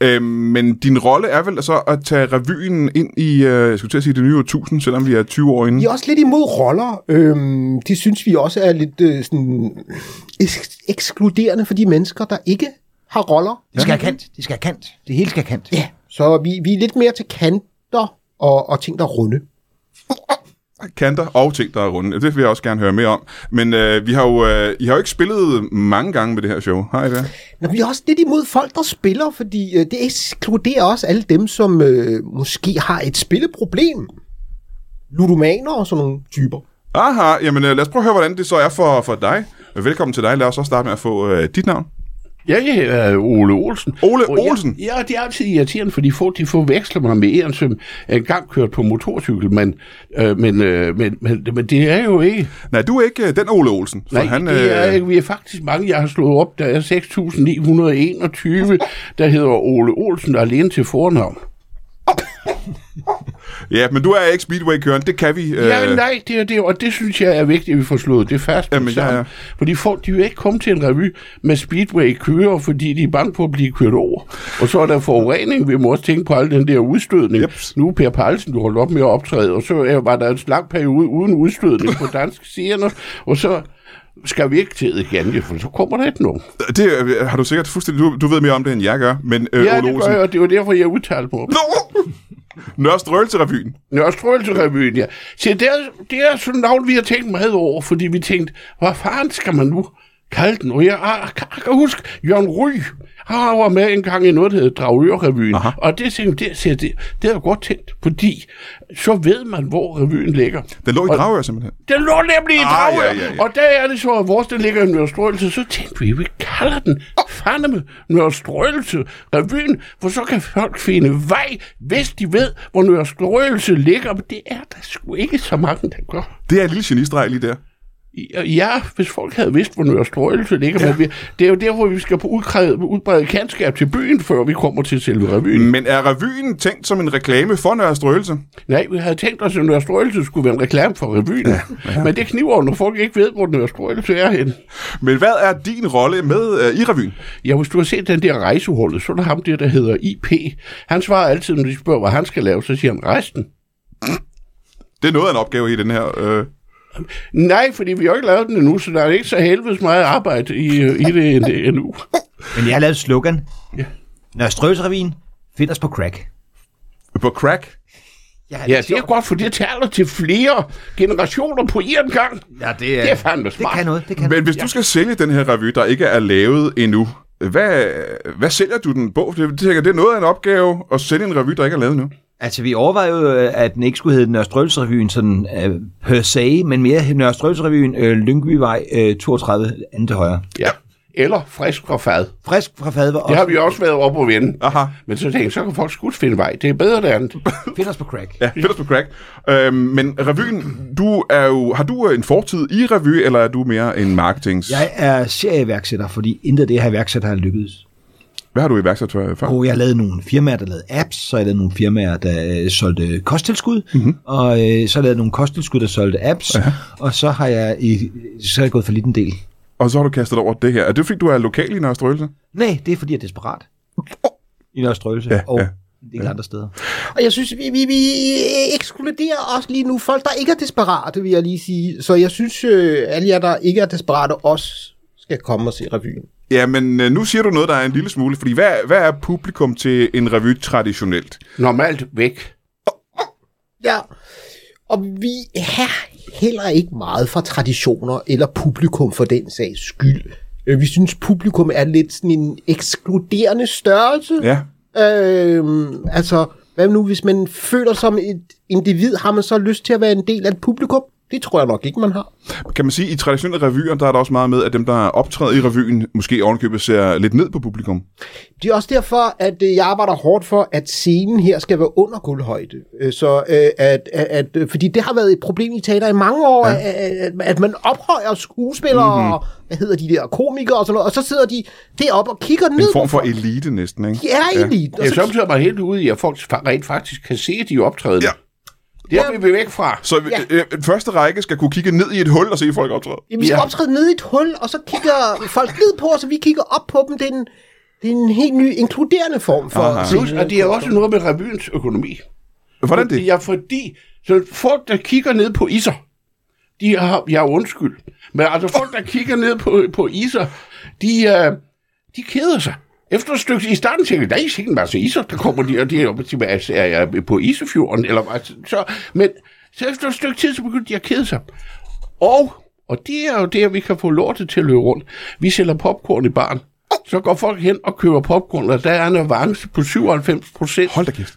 Øh, men din rolle er vel så at tage revyen ind i, øh, jeg skulle til at sige det nye årtusind, selvom vi er 20 år inde. Vi er også lidt imod roller. Øhm, det synes vi også er lidt øh, sådan, eks- ekskluderende for de mennesker, der ikke har roller. Det skal have kant. Det skal have kant. Det hele skal have kant. Ja, så vi, vi er lidt mere til kanter og, og ting, der er runde. Kanter og ting, der er runde. Det vil jeg også gerne høre mere om. Men øh, vi har jo, øh, I har jo ikke spillet mange gange med det her show, har I det? Nå, vi er også lidt imod folk, der spiller, fordi øh, det ekskluderer også alle dem, som øh, måske har et spilleproblem. Ludomaner og sådan nogle typer. Aha, jamen øh, lad os prøve at høre, hvordan det så er for, for dig. Velkommen til dig. Lad os så starte med at få øh, dit navn. Ja, jeg er Ole Olsen. Ole Og jeg- Olsen? Ja, det er altid irriterende, fordi folk de forveksler mig med en, som engang kørt på motorcykel, men, øh, men, øh, men, men, men det er jo ikke. Nej, du er ikke øh, den Ole Olsen. For Nej, han, det er øh, ikke. Vi er faktisk mange, jeg har slået op. Der er 6.921, der hedder Ole Olsen, der er alene til fornavn. Ja, men du er ikke Speedway-køren. Det kan vi. Øh, Ja, nej, det er det, og det synes jeg er vigtigt, at vi får slået det fast. Jamen, ja, ja. Fordi folk, de vil ikke komme til en revy med Speedway kører, fordi de er bange på at blive kørt over. Og så er der forurening, vi må også tænke på al den der udstødning. Jeps. Nu er Per Palsen, du holdt op med at optræde, og så var der en lang periode uden udstødning på danske scener, og så skal vi ikke til igen, ja, for så kommer der ikke nogen. Det har du sikkert fuldstændig... Du, du ved mere om det, end jeg gør. Men øh, Ja, Ole det gør jeg, og det var derfor, jeg udtalte mig. Nørrestrøelse-revyen. Nørrestrøelse-revyen, ja. Se, det er, det er sådan navn, vi har tænkt meget over, fordi vi tænkte, hvad fanden skal man nu kalde den? Og jeg, jeg, jeg kan huske, Jørgen Ry, han var med en gang i noget, der hedder Dragør-revyen. Og det, det, det, det, det er godt tænkt, fordi så ved man, hvor revyen ligger. Den lå i Dragør, simpelthen. Den lå nemlig i Ah, Dragør, ja, ja, ja. og der er det så, at vores, der ligger i Nørrestrøelse, så tænkte vi, vi kalder den fandeme Nørrestrøelse revyen, for så kan folk finde vej, hvis de ved, hvor Nørrestrøelse ligger, men det er der sgu ikke så mange, der gør. Det er en lille genistreg lige der. Ja, hvis folk havde vidst, hvor Nørrestrøgelse ligger. Ja. Men vi, det er jo derfor, vi skal på udbrede, udbrede kendskab til byen, før vi kommer til selve revyen. Men er revyen tænkt som en reklame for Nørre Strøelse? Nej, vi havde tænkt os, at Nørrestrøgelse skulle være en reklame for revyen. Ja, ja. Men det kniver når folk ikke ved, hvor Nørrestrøgelse er henne. Men hvad er din rolle med uh, i revyen? Ja, hvis du har set den der rejseholdet, så er der ham der, der hedder IP. Han svarer altid, når de spørger, hvad han skal lave, så siger han resten. Det er noget af en opgave i den her... Øh... Nej, fordi vi har ikke lavet den endnu, så der er ikke så helvedes meget arbejde i, i det endnu. Men jeg har lavet et slogan. Ja. Når Strøsrevien, find os på crack. På crack? Ja, det, ja, det er godt, for det taler til flere generationer på en gang. Ja, det er, det er fandme smart. Det kan noget, det kan Men hvis du skal sælge den her revy, der ikke er lavet endnu, hvad, hvad sælger du den på? Det, det, det er noget af en opgave at sælge en revy, der ikke er lavet endnu. Altså, vi overvejer jo, at den ikke skulle hedde Nørrestrømsrevyen sådan uh, per se, men mere Nørrestrømsrevyen, uh, Lyngbyvej uh, 32, anden til højre. Ja. Eller frisk fra fad. Frisk fra fad var Det har vi også været op og vende. Aha. Men så tænkte jeg, så kan folk sgu finde vej. Det er bedre der andet. Find os på crack. Ja, fedt på crack. Øhm, men revyen, du er jo, har du en fortid i revy, eller er du mere en marketings... Jeg er serieværksætter, fordi intet af det her værksætter har lykkedes. Hvad har du iværksat for før? Og jeg har lavet nogle firmaer, der lavede apps, så har jeg lavet nogle firmaer, der øh, solgte kosttilskud, mm-hmm. og øh, så har jeg lavet nogle kosttilskud, der solgte apps, Ja. og så har jeg, i, så har jeg gået for lidt en del. Og så har du kastet over det her. Er det fordi, du er lokal i Nørre Strøelse? Nej, det er fordi, jeg er desperat. I Nørre Strøelse, Ja, og ja. en del andre steder. Og jeg synes, vi, vi, vi ekskluderer også lige nu folk, der ikke er desperate, vil jeg lige sige. Så jeg synes, øh, alle jer, der ikke er desperate, også skal komme og se revyen. Ja, men øh, nu siger du noget, der er en lille smule, fordi hvad, hvad er publikum til en revy traditionelt? Normalt væk. Ja, og vi er heller ikke meget fra traditioner eller publikum for den sags skyld. Øh, Vi synes, publikum er lidt sådan en ekskluderende størrelse. Ja. Øhm, altså, hvad nu, hvis man føler som et individ, har man så lyst til at være en del af et publikum? Det tror jeg nok ikke, man har. Kan man sige, i traditionelle revyer, der er der også meget med, at dem, der optræder i revyen, måske ovenkøbet ser lidt ned på publikum. Det er også derfor, at øh, jeg arbejder hårdt for, at scenen her skal være under guldhøjde. Øh, Så, øh, at, at, at, fordi det har været et problem i teater i mange år, ja. at, at, at man ophøjer skuespillere Mhm. mm-hmm. og hvad hedder de der komikere og sådan noget, og så sidder de deroppe og kigger ned En form for folk. elite næsten, ikke? De er elite. Jeg Og så, samtidig mig helt ude i, at folk rent faktisk kan se de optræden. Ja. Det er vi væk fra. Så Ja. ja. øh, første række skal kunne kigge ned i et hul og se folk optræde. Jamen, vi skal Ja. optræde ned i et hul, og så kigger folk ned på os, og vi kigger op på dem. Det er en, det er en helt ny inkluderende form for... Aha. Plus, og det er også noget med revyens økonomi. Hvordan det? Ja, fordi så folk, der kigger ned på iser, de har, jeg er undskyld, men altså folk, der kigger ned på, på iser, de, uh, de keder sig. Efter et stykke i starten tænker jeg, der er ikke sikkert en masse iser, der kommer de, og de er, oppe til, er, er på Isefjorden, eller så, men så efter et stykke tid, så begynder de at kede sig. Og, og det er jo der, vi kan få lortet til at løbe rundt. Vi sælger popcorn i baren. Så går folk hen og køber popcorn, og der er en avance på 97 procent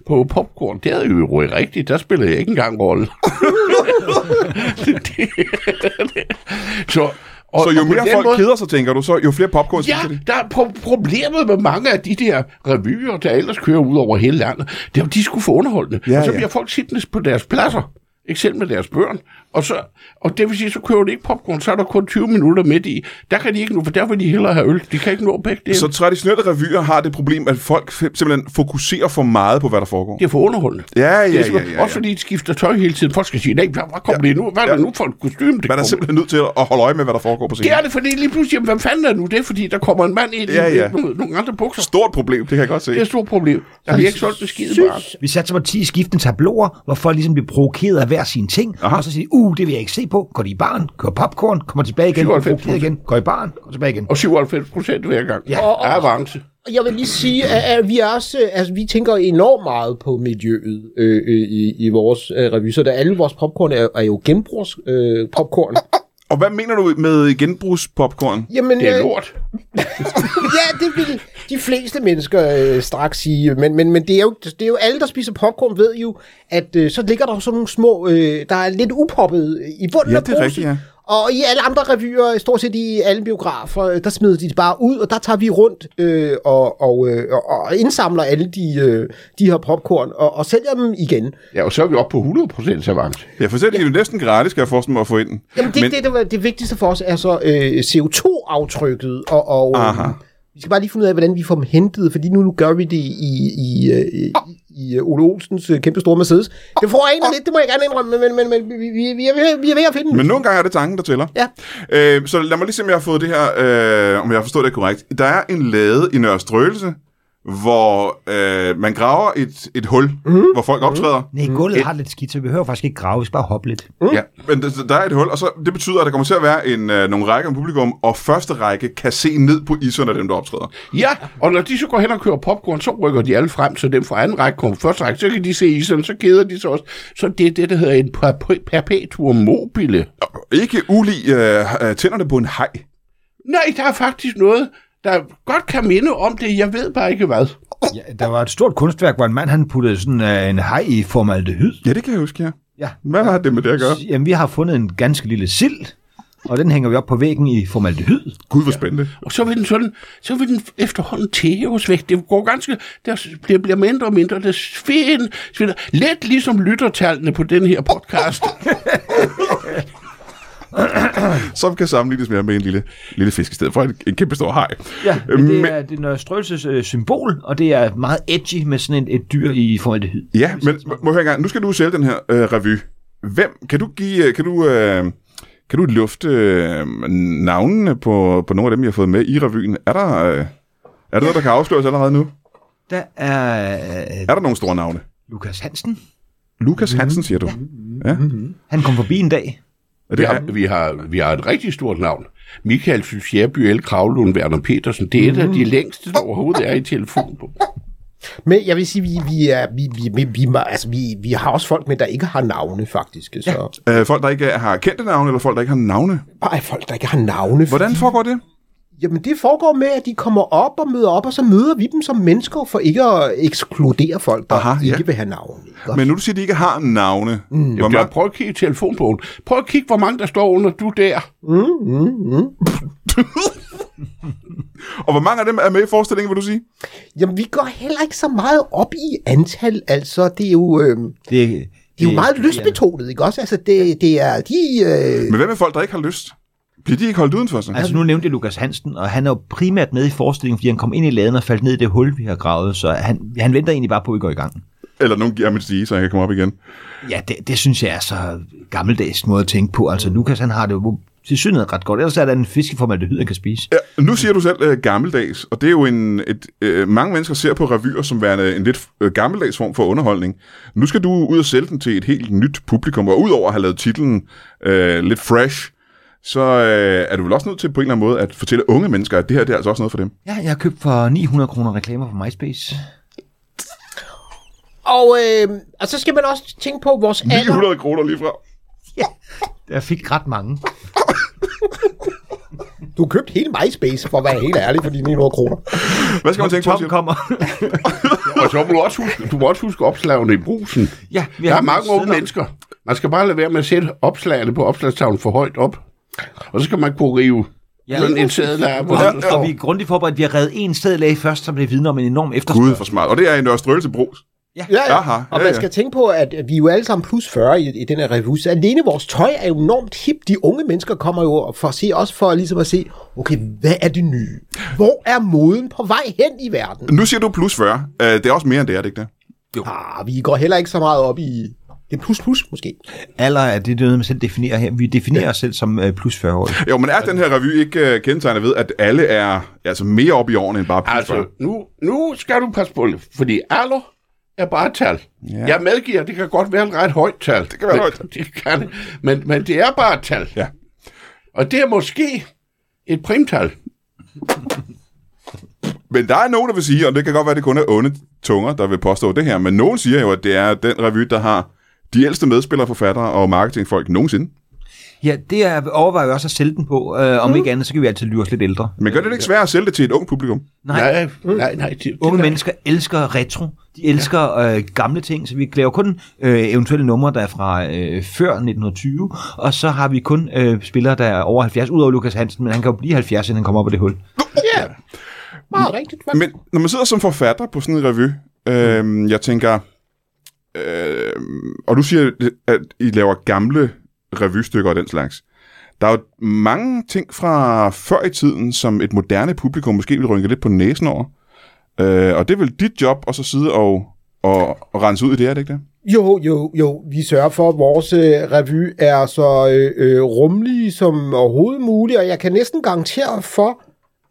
på popcorn. Det er jo rigtigt. Der spiller jeg ikke engang rolle. Det- så, og, Så jo og mere folk måde- keder sig, tænker du, så jo flere popcorn Ja, spiser de. der er pro- problemet med mange af de der revyer, der ellers kører ud over hele landet, det er jo, de skulle få underholdende. Ja, og så ja. bliver folk siddende på deres pladser, ikke selv med deres børn. Og, så, og det vil sige, så køber de ikke popcorn, så er der kun 20 minutter midt i. Der kan de ikke nå, for der vil de hellere have øl. De kan ikke nå begge dele. Så traditionelle revyer har det problem, at folk simpelthen fokuserer for meget på, hvad der foregår. det er for underholdende. Ja, ja, Det ja, er ja, ja, Også fordi de skifter tøj hele tiden. Folk skal sige, nej, hvad, hvad kommer ja. det nu? Hvad er Ja. det nu for et kostume, det Man er simpelthen nødt til at holde øje med, hvad der foregår på Det scenen. er det, fordi lige pludselig, jamen, hvad fanden er nu det? Fordi der kommer en mand ind Ja, i ja. nogle, nogle andre bukser. Stort problem, det kan jeg godt se. Det er et stort problem. Der bliver ikke solgt beskidte bare. Vi satte på 10 skiftende tabloer, hvor folk ligesom bliver provokeret af hver sine ting, Aha. og så siger de, uh, det vil jeg ikke se på. Går de i baren, kører popcorn, kommer tilbage igen, 97 provokeret igen, går i baren, går tilbage igen. Og 97 procent hver gang. Ja. Ja. Er avance. Og jeg vil lige sige, at, at vi også, altså vi tænker enormt meget på miljøet øh, øh, i, i vores øh, revy, så der alle vores popcorn er, er jo genbrugs øh, popcorn. Og hvad mener du med genbrugspopcorn? Jamen, Det er øh, lort. ja, det vil de fleste mennesker øh, straks sige, men, men, men det, er jo, det er jo alle, der spiser popcorn, ved jo, at øh, så ligger der sådan nogle små, øh, der er lidt upoppet i bunden Ja, af det posen. rigtigt, ja. Og i alle andre revyer, stort set i alle biografer, øh, der smider de det bare ud, og der tager vi rundt øh, og, og, øh, og- indsamler alle de, øh, de her popcorn og, og sælger dem igen. Ja, og så er vi oppe på 100% avance. Ja, for selv ja. er det næsten gratis, kan jeg forestille mig at få ind. Jamen det, Men- det, det, det, det vigtigste for os er så øh, CO2-aftrykket, og, og øh, Aha. Vi skal bare lige finde ud af, hvordan vi får dem hentet, fordi nu, nu gør vi det i, i, i, i øh, Ole Olsens øh, kæmpe store Mercedes. Det får en lidt, det må jeg gerne indrømme, men, men, men vi, vi, vi, er vi er ved at finde den. Men nogle gange er det tanken, der tæller. Ja. Øh, så lad mig lige se, om jeg har fået det her, øh, om jeg har forstået det korrekt. Der er en lade i Nørre Strøelse, hvor øh, man graver et, et hul, mm. hvor folk optræder. Nej, gulvet har lidt skidt, så vi behøver faktisk ikke grave, vi skal bare hoppe lidt. Mm. Ja. Men der, der er et hul, og så, det betyder, at der kommer til at være en, øh, nogle rækker af publikum, og første række kan se ned på iserne af dem, der optræder. ja, og når de så går hen og kører popcorn, så rykker de alle frem, så dem fra anden række kommer på første række, så kan de se isen, så keder de sig også. Så det er det, der hedder en perpe- perpetuum mobile. Ikke ulig øh, øh, tænderne på en hej. Nej, der er faktisk noget, der godt kan minde om det. Jeg ved bare ikke hvad. Ja, der var et stort kunstværk, hvor en mand han puttede sådan uh, en hej i formaldehyd. Ja, det kan jeg huske, ja. Ja. Hvad har det med det at gøre? Jamen, vi har fundet en ganske lille sild, og den hænger vi op på væggen i formaldehyd. Gud, hvor spændende. Og så vil den sådan, så vil den efterhånden tæves væk. Det går ganske, der bliver, bliver mindre og mindre. Det svinder, svinder. Lidt ligesom lyttertallene på den her podcast. Som kan sammenlignes mere med en lille, lille fisk i stedet for en, en kæmpe stor hej. Ja, men det Men- er, det er Nørre Strøelses øh, symbol, og det er meget edgy med sådan et, et dyr i formaldehyd. Ja, men må jeg høre gang. Nu skal du sælge den her øh, revy. Hvem, kan du give, øh, kan du, øh, kan du lufte øh, navnene på, på nogle af dem, I har fået med i revyen? Er der, øh, er der noget, der kan afsløres allerede nu? Der er øh, Er der nogle store navne? Lukas Hansen. Lukas Hansen, siger du? Ja. Han kom forbi en dag. Er Vi det, har, vi, har, vi har et rigtig stort navn. Michael Fjerby El Kravlund Werner Petersen. Det er et af de længste, der overhovedet er i telefon på. Men jeg vil sige, vi, vi, er, vi, vi, vi, vi, altså, vi, vi har også folk med, der ikke har navne, faktisk. Så. øh, folk, der ikke har kendte navne, eller folk, der ikke har navne? Bare folk, der ikke har navne. Hvordan foregår det? Jamen, det foregår med, at de kommer op og møder op, og så møder vi dem som mennesker, for ikke at ekskludere folk, der Aha, Aha, ja. ikke vil have navne. Ikke? Men nu du siger, at de ikke har navne. Mm. Hvor Jamen, jeg mange, prøv at kigge i telefonbogen. Prøv at kigge, hvor mange der står under du der. og hvor mange af dem er med i forestillingen, vil du sige? Jamen, vi går heller ikke så meget op i antal, altså, det er jo... Øh, Det, det er jo meget lystbetonet, ikke også? Altså, det, det er de... Øh, Men hvad med folk, der ikke har lyst? Bliver de ikke holdt udenfor sig? Altså nu nævnte jeg Lukas Hansen, og han er jo primært med i forestillingen, fordi han kom ind i laden og faldt ned i det hul, vi har gravet, så han, han venter egentlig bare på, at vi går i gang. Eller nogen giver mig sige, så jeg kan komme op igen. Ja, det, det synes jeg er så gammeldags måde at tænke på. Altså Lukas, han har det jo til synligheden ret godt. Ellers er der en fiskeformaldehyd, han kan spise. Ja, nu siger du selv øh, gammeldags, og det er jo en, et, øh, mange mennesker ser på revyer som værende en lidt øh, gammeldags form for underholdning. Nu skal du ud og sælge den til et helt nyt publikum, og udover at have lavet titlen øh, lidt fresh, så øh, er du vel også nødt til på en eller anden måde at fortælle unge mennesker, at det her det er altså også noget for dem. Ja, jeg har købt for 900 kroner reklamer på MySpace. og, øh, og så skal man også tænke på vores alder. 900 kroner lige fra. Jeg fik ret mange. Du har købt hele MySpace, for at være helt ærlig, for de 900 kroner. Hvad skal man tænke på? Tom kommer. Og så må du også huske, du må også huske opslagene i brusen. ja, vi Der er mange unge mennesker. Man skal bare lade være med at sætte opslagene på opslagstavlen for højt op. Og så skal man kunne rive Ja. sådan en sædel af, Ja, og står. vi er grundigt forberedt. Vi har reddet en sted af først, som blev vidne om en enorm efterspørgsel. Gud, for smart. Og det er en Nørrestrøelse Bros. Ja, ja. Aha, og ja, man ja. skal tænke på, at vi er jo alle sammen plus 40 i, i den her revue, så alene vores tøj er jo enormt hip. De unge mennesker kommer jo for at se, også for ligesom at se, okay, hvad er det nye? Hvor er moden på vej hen i verden? Nu siger du plus 40. Øh, det er også mere end det, er det ikke det? Ah, vi går heller ikke så meget op i det er plus plus måske. Alder er det noget, man selv definerer her. Vi definerer os selv som uh, plus 40-årige. Jo, men er den her revy ikke uh, kendetegnet ved, at alle er altså mere op i årene end bare plus 40? Altså, nu, nu skal du passe på det, fordi alder er bare et tal. Ja. Ja. Jeg medgiver, det kan godt være et ret højt tal. Det kan være men, højt. Det kan det. Men, men det er bare et tal. Ja. Og det er måske et primtal. Men der er nogen, der vil sige, og det kan godt være, at det kun er onde tunger, der vil påstå det her, men nogen siger jo, at det er den revy, der har de ældste medspillere, forfattere og marketingfolk nogensinde. Ja, det er, overvejer jeg også at sælge den på. Øh, om Mm. ikke andet, så kan vi altid lyre os lidt ældre. Men gør det ikke svært at sælge det til et ung publikum? Nej, Nej, nej, nej. Det, Unge det, mennesker elsker retro. De elsker øh, gamle ting, så vi laver kun øh, eventuelle numre, der er fra øh, før 1920, og så har vi kun øh, spillere, der er over 70, udover Lukas Hansen, men han kan jo blive 70, inden han kommer op af det hul. Ja, meget rigtigt. Men når man sidder som forfatter på sådan en revy, øh, jeg tænker, øh, og du siger, at I laver gamle revystykker og den slags. Der er jo mange ting fra før i tiden, som et moderne publikum måske vil rynke lidt på næsen over. Øh, og det er vel dit job at så sidde og, og, og rense ud i det, er det ikke det? Jo, jo, jo. Vi sørger for, at vores øh, revy er så øh, øh, som overhovedet muligt, og jeg kan næsten garantere for,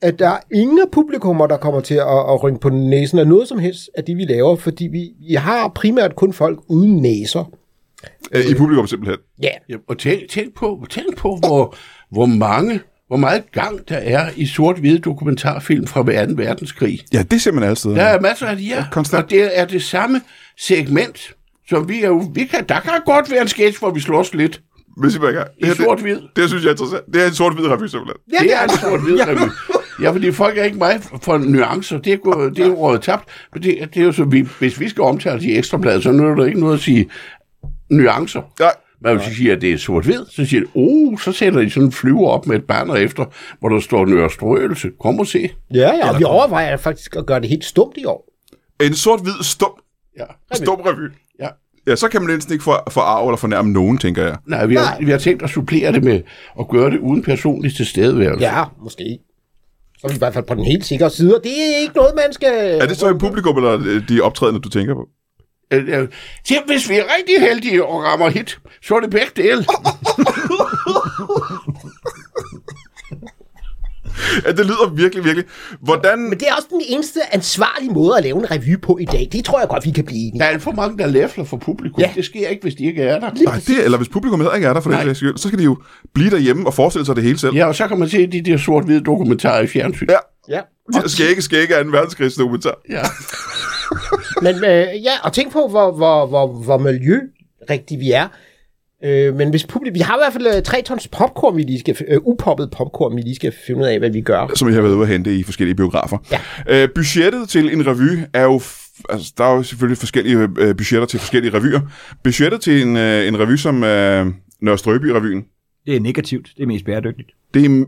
at der er ingen publikummer, der kommer til at, at rynke på næsen af noget som helst af det, vi laver, fordi vi, vi har primært kun folk uden næser. Øh, I publikum simpelthen. Ja. Ja, og tænk, tænk på, tænk på hvor, hvor mange, hvor meget gang der er i sort-hvide dokumentarfilm fra 2. verdenskrig. Ja, det ser man steder. Der er masser af de her, konstant. og det er det samme segment, som vi er jo, vi kan, der kan godt være en sketch, hvor vi slås lidt. Hvis I bare kan. I sort-hvid. Det, det, synes jeg er interessant. Det er en sort-hvid revy simpelthen. Ja, Det er en sort-hvid revy. Ja, fordi folk er ikke meget for nuancer. Det er, gået, det er jo rådet tabt. Men det, det er jo så, vi, hvis vi skal omtale de ekstra blade, så er der ikke noget at sige nuancer. Nej. Men hvis de siger, at det er sort-hvid, så siger de, oh, så sætter de sådan en flyver op med et banner efter, hvor der står Nørrestrøelse. Kom og se. Ja, ja, og vi overvejer faktisk at gøre det helt stumt i år. En sort-hvid stum, Ja. stum revy. ja. Ja, så kan man næsten ikke for, forarve eller fornærme nogen, tænker jeg. Nej, vi har, Nej. vi har tænkt at supplere det med at gøre det uden personlig tilstedeværelse. Ja, måske. Så er vi i hvert fald på den helt sikre side, og det er ikke noget, man skal... Er det så i publikum, eller de optrædende, du tænker på? Øh, øh, hvis vi er rigtig heldige og rammer hit, så er det begge dele. Ja, det lyder virkelig, virkelig. Hvordan... Men det er også den eneste ansvarlige måde at lave en revy på i dag. Det tror jeg godt, vi kan blive enige. Der er alt for mange, der læfler for publikum. Ja. Det sker ikke, hvis de ikke er der. Nej, det, eller hvis publikum heller ikke er der for skyld, så skal de jo blive derhjemme og forestille sig det hele selv. Ja, og så kan man se de der sort-hvide dokumentarer i fjernsyn. Ja. Ja. De der skægge, skægge af 2. verdenskrigsdokumentar. ja. Men øh, ja, og tænk på, hvor, hvor, hvor, hvor miljørigtige vi er. Øh, men hvis publikum, vi har i hvert fald øh, 3 tons popcorn, vi lige skal, øh, upoppet popcorn, vi lige skal finde ud af, hvad vi gør. som jeg har været ude at hente i forskellige biografer. Ja. Øh, budgettet til en revy er jo... Altså, der er jo selvfølgelig forskellige øh, budgetter til forskellige revyer. Budgettet til en, øh, en revy som øh, Nørre Strøby-revyen, Det er negativt. Det er mest bæredygtigt. det er...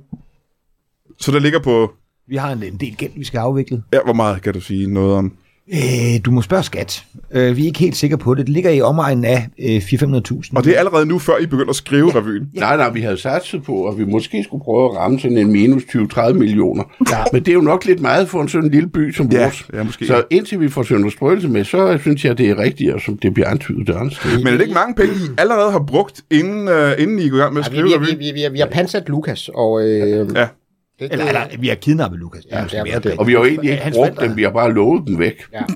Så der ligger på... Vi har en, en del gæld, vi skal afvikle. Ja, hvor meget kan du sige noget om? Øh, du må spørge skat. Øh, vi er ikke helt sikre på det. Det ligger i omegnen af øh, 400-500.000. Og det er allerede nu, før I begynder at skrive ja. revyen. Nej, nej, vi havde satset på, at vi måske skulle prøve at ramme sådan en minus 20-30 millioner. Ja. Men det er jo nok lidt meget for en sådan lille by som Ja, vores. ja, måske. Så indtil vi får Sønder Strøelse med, så synes jeg, det er rigtigt, og som det bliver antydet der. Men er det ikke mange penge, I allerede har brugt, inden, øh, inden I går i gang med at Ja, vi, skrive vi, vi, revyen? vi, vi, vi har pansat Lukas, og... Øh, Ja. Det, Eller, eller, vi har kidnappet Lukas. Ja, det er mere det. Og vi har jo egentlig ikke Hans brugt dem, vi har bare lovet dem væk. Ja.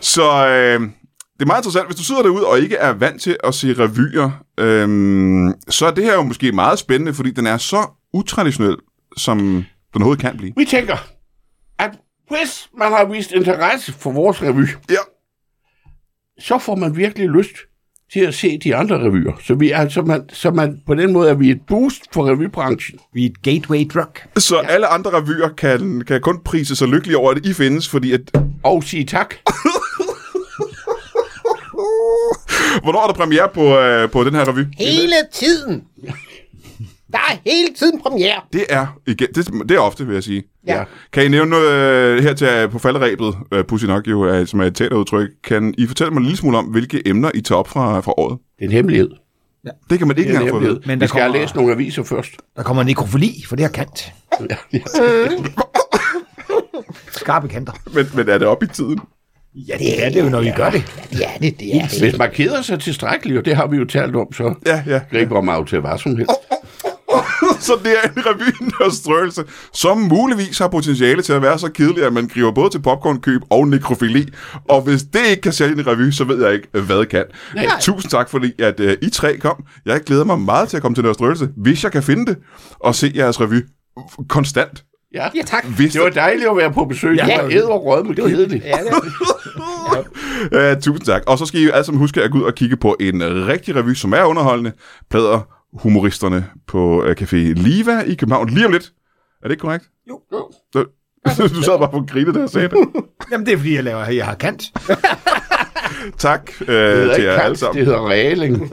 Så øh, det er meget interessant. Hvis du sidder derude og ikke er vant til at se revyer, øh, så er det her jo måske meget spændende, fordi den er så utraditionel, som den overhovedet kan blive. Vi tænker, at hvis man har vist interesse for vores revy, Ja. så får man virkelig lyst til at se de andre revyer. Så, vi er, så, man, så man, på den måde er vi et boost for revybranchen. Vi er et gateway drug. Så ja. alle andre revyer kan, kan kun prise sig lykkelige over, at I findes, fordi at... Og sige tak. Hvornår er der premiere på, øh, på den her revy? Hele tiden! Der er hele tiden premiere. Det er, igen, det, det er ofte, vil jeg sige. Ja. Kan I nævne noget øh, her til øh, på falderæbet, øh, pussy nok jo, er, som er et teaterudtryk. Kan I fortælle mig en lille smule om, hvilke emner I tager op fra, fra året? Det er en hemmelighed. Det kan man ikke engang få hemmelighed. Men Vi der skal have kommer- læst nogle aviser først. Der kommer nekrofili, for det har kant. Ja, ja. Skarpe kanter. Men, men er det op i tiden? Ja, det er det jo, når vi gør det. Ja, det, det er det. Hvis man keder sig tilstrækkeligt, og det har vi jo talt om, så Ja, ja. griber man jo til hvad som helst. Så det er en revy og strøelse, som muligvis har potentiale til at være så kedelig, at man griber både til popcornkøb og nekrofili. Og hvis det ikke kan sælge en revy, så ved jeg ikke, hvad det kan. Nej. Tusind tak, fordi at uh, I tre kom. Jeg glæder mig meget til at komme til Nørre Strøelse, hvis jeg kan finde det, og se jeres revy konstant. Ja. Ja, tak. Hvis Det var dejligt at være på besøg. Ja. Det var æderrød med kedeligt. Ja, det er. Uh, tusind tak. Og så skal I alle sammen huske at gå ud og kigge på en rigtig revy, som er underholdende. Plader humoristerne på uh, Café Liva i København lige om lidt. Er det ikke korrekt? Jo. Du, du sad bare på at grine, da jeg sagde det. Jamen, det er fordi, jeg laver, jeg har kant. Tak uh, Det hedder til jer alle kant, sammen. det hedder ræling.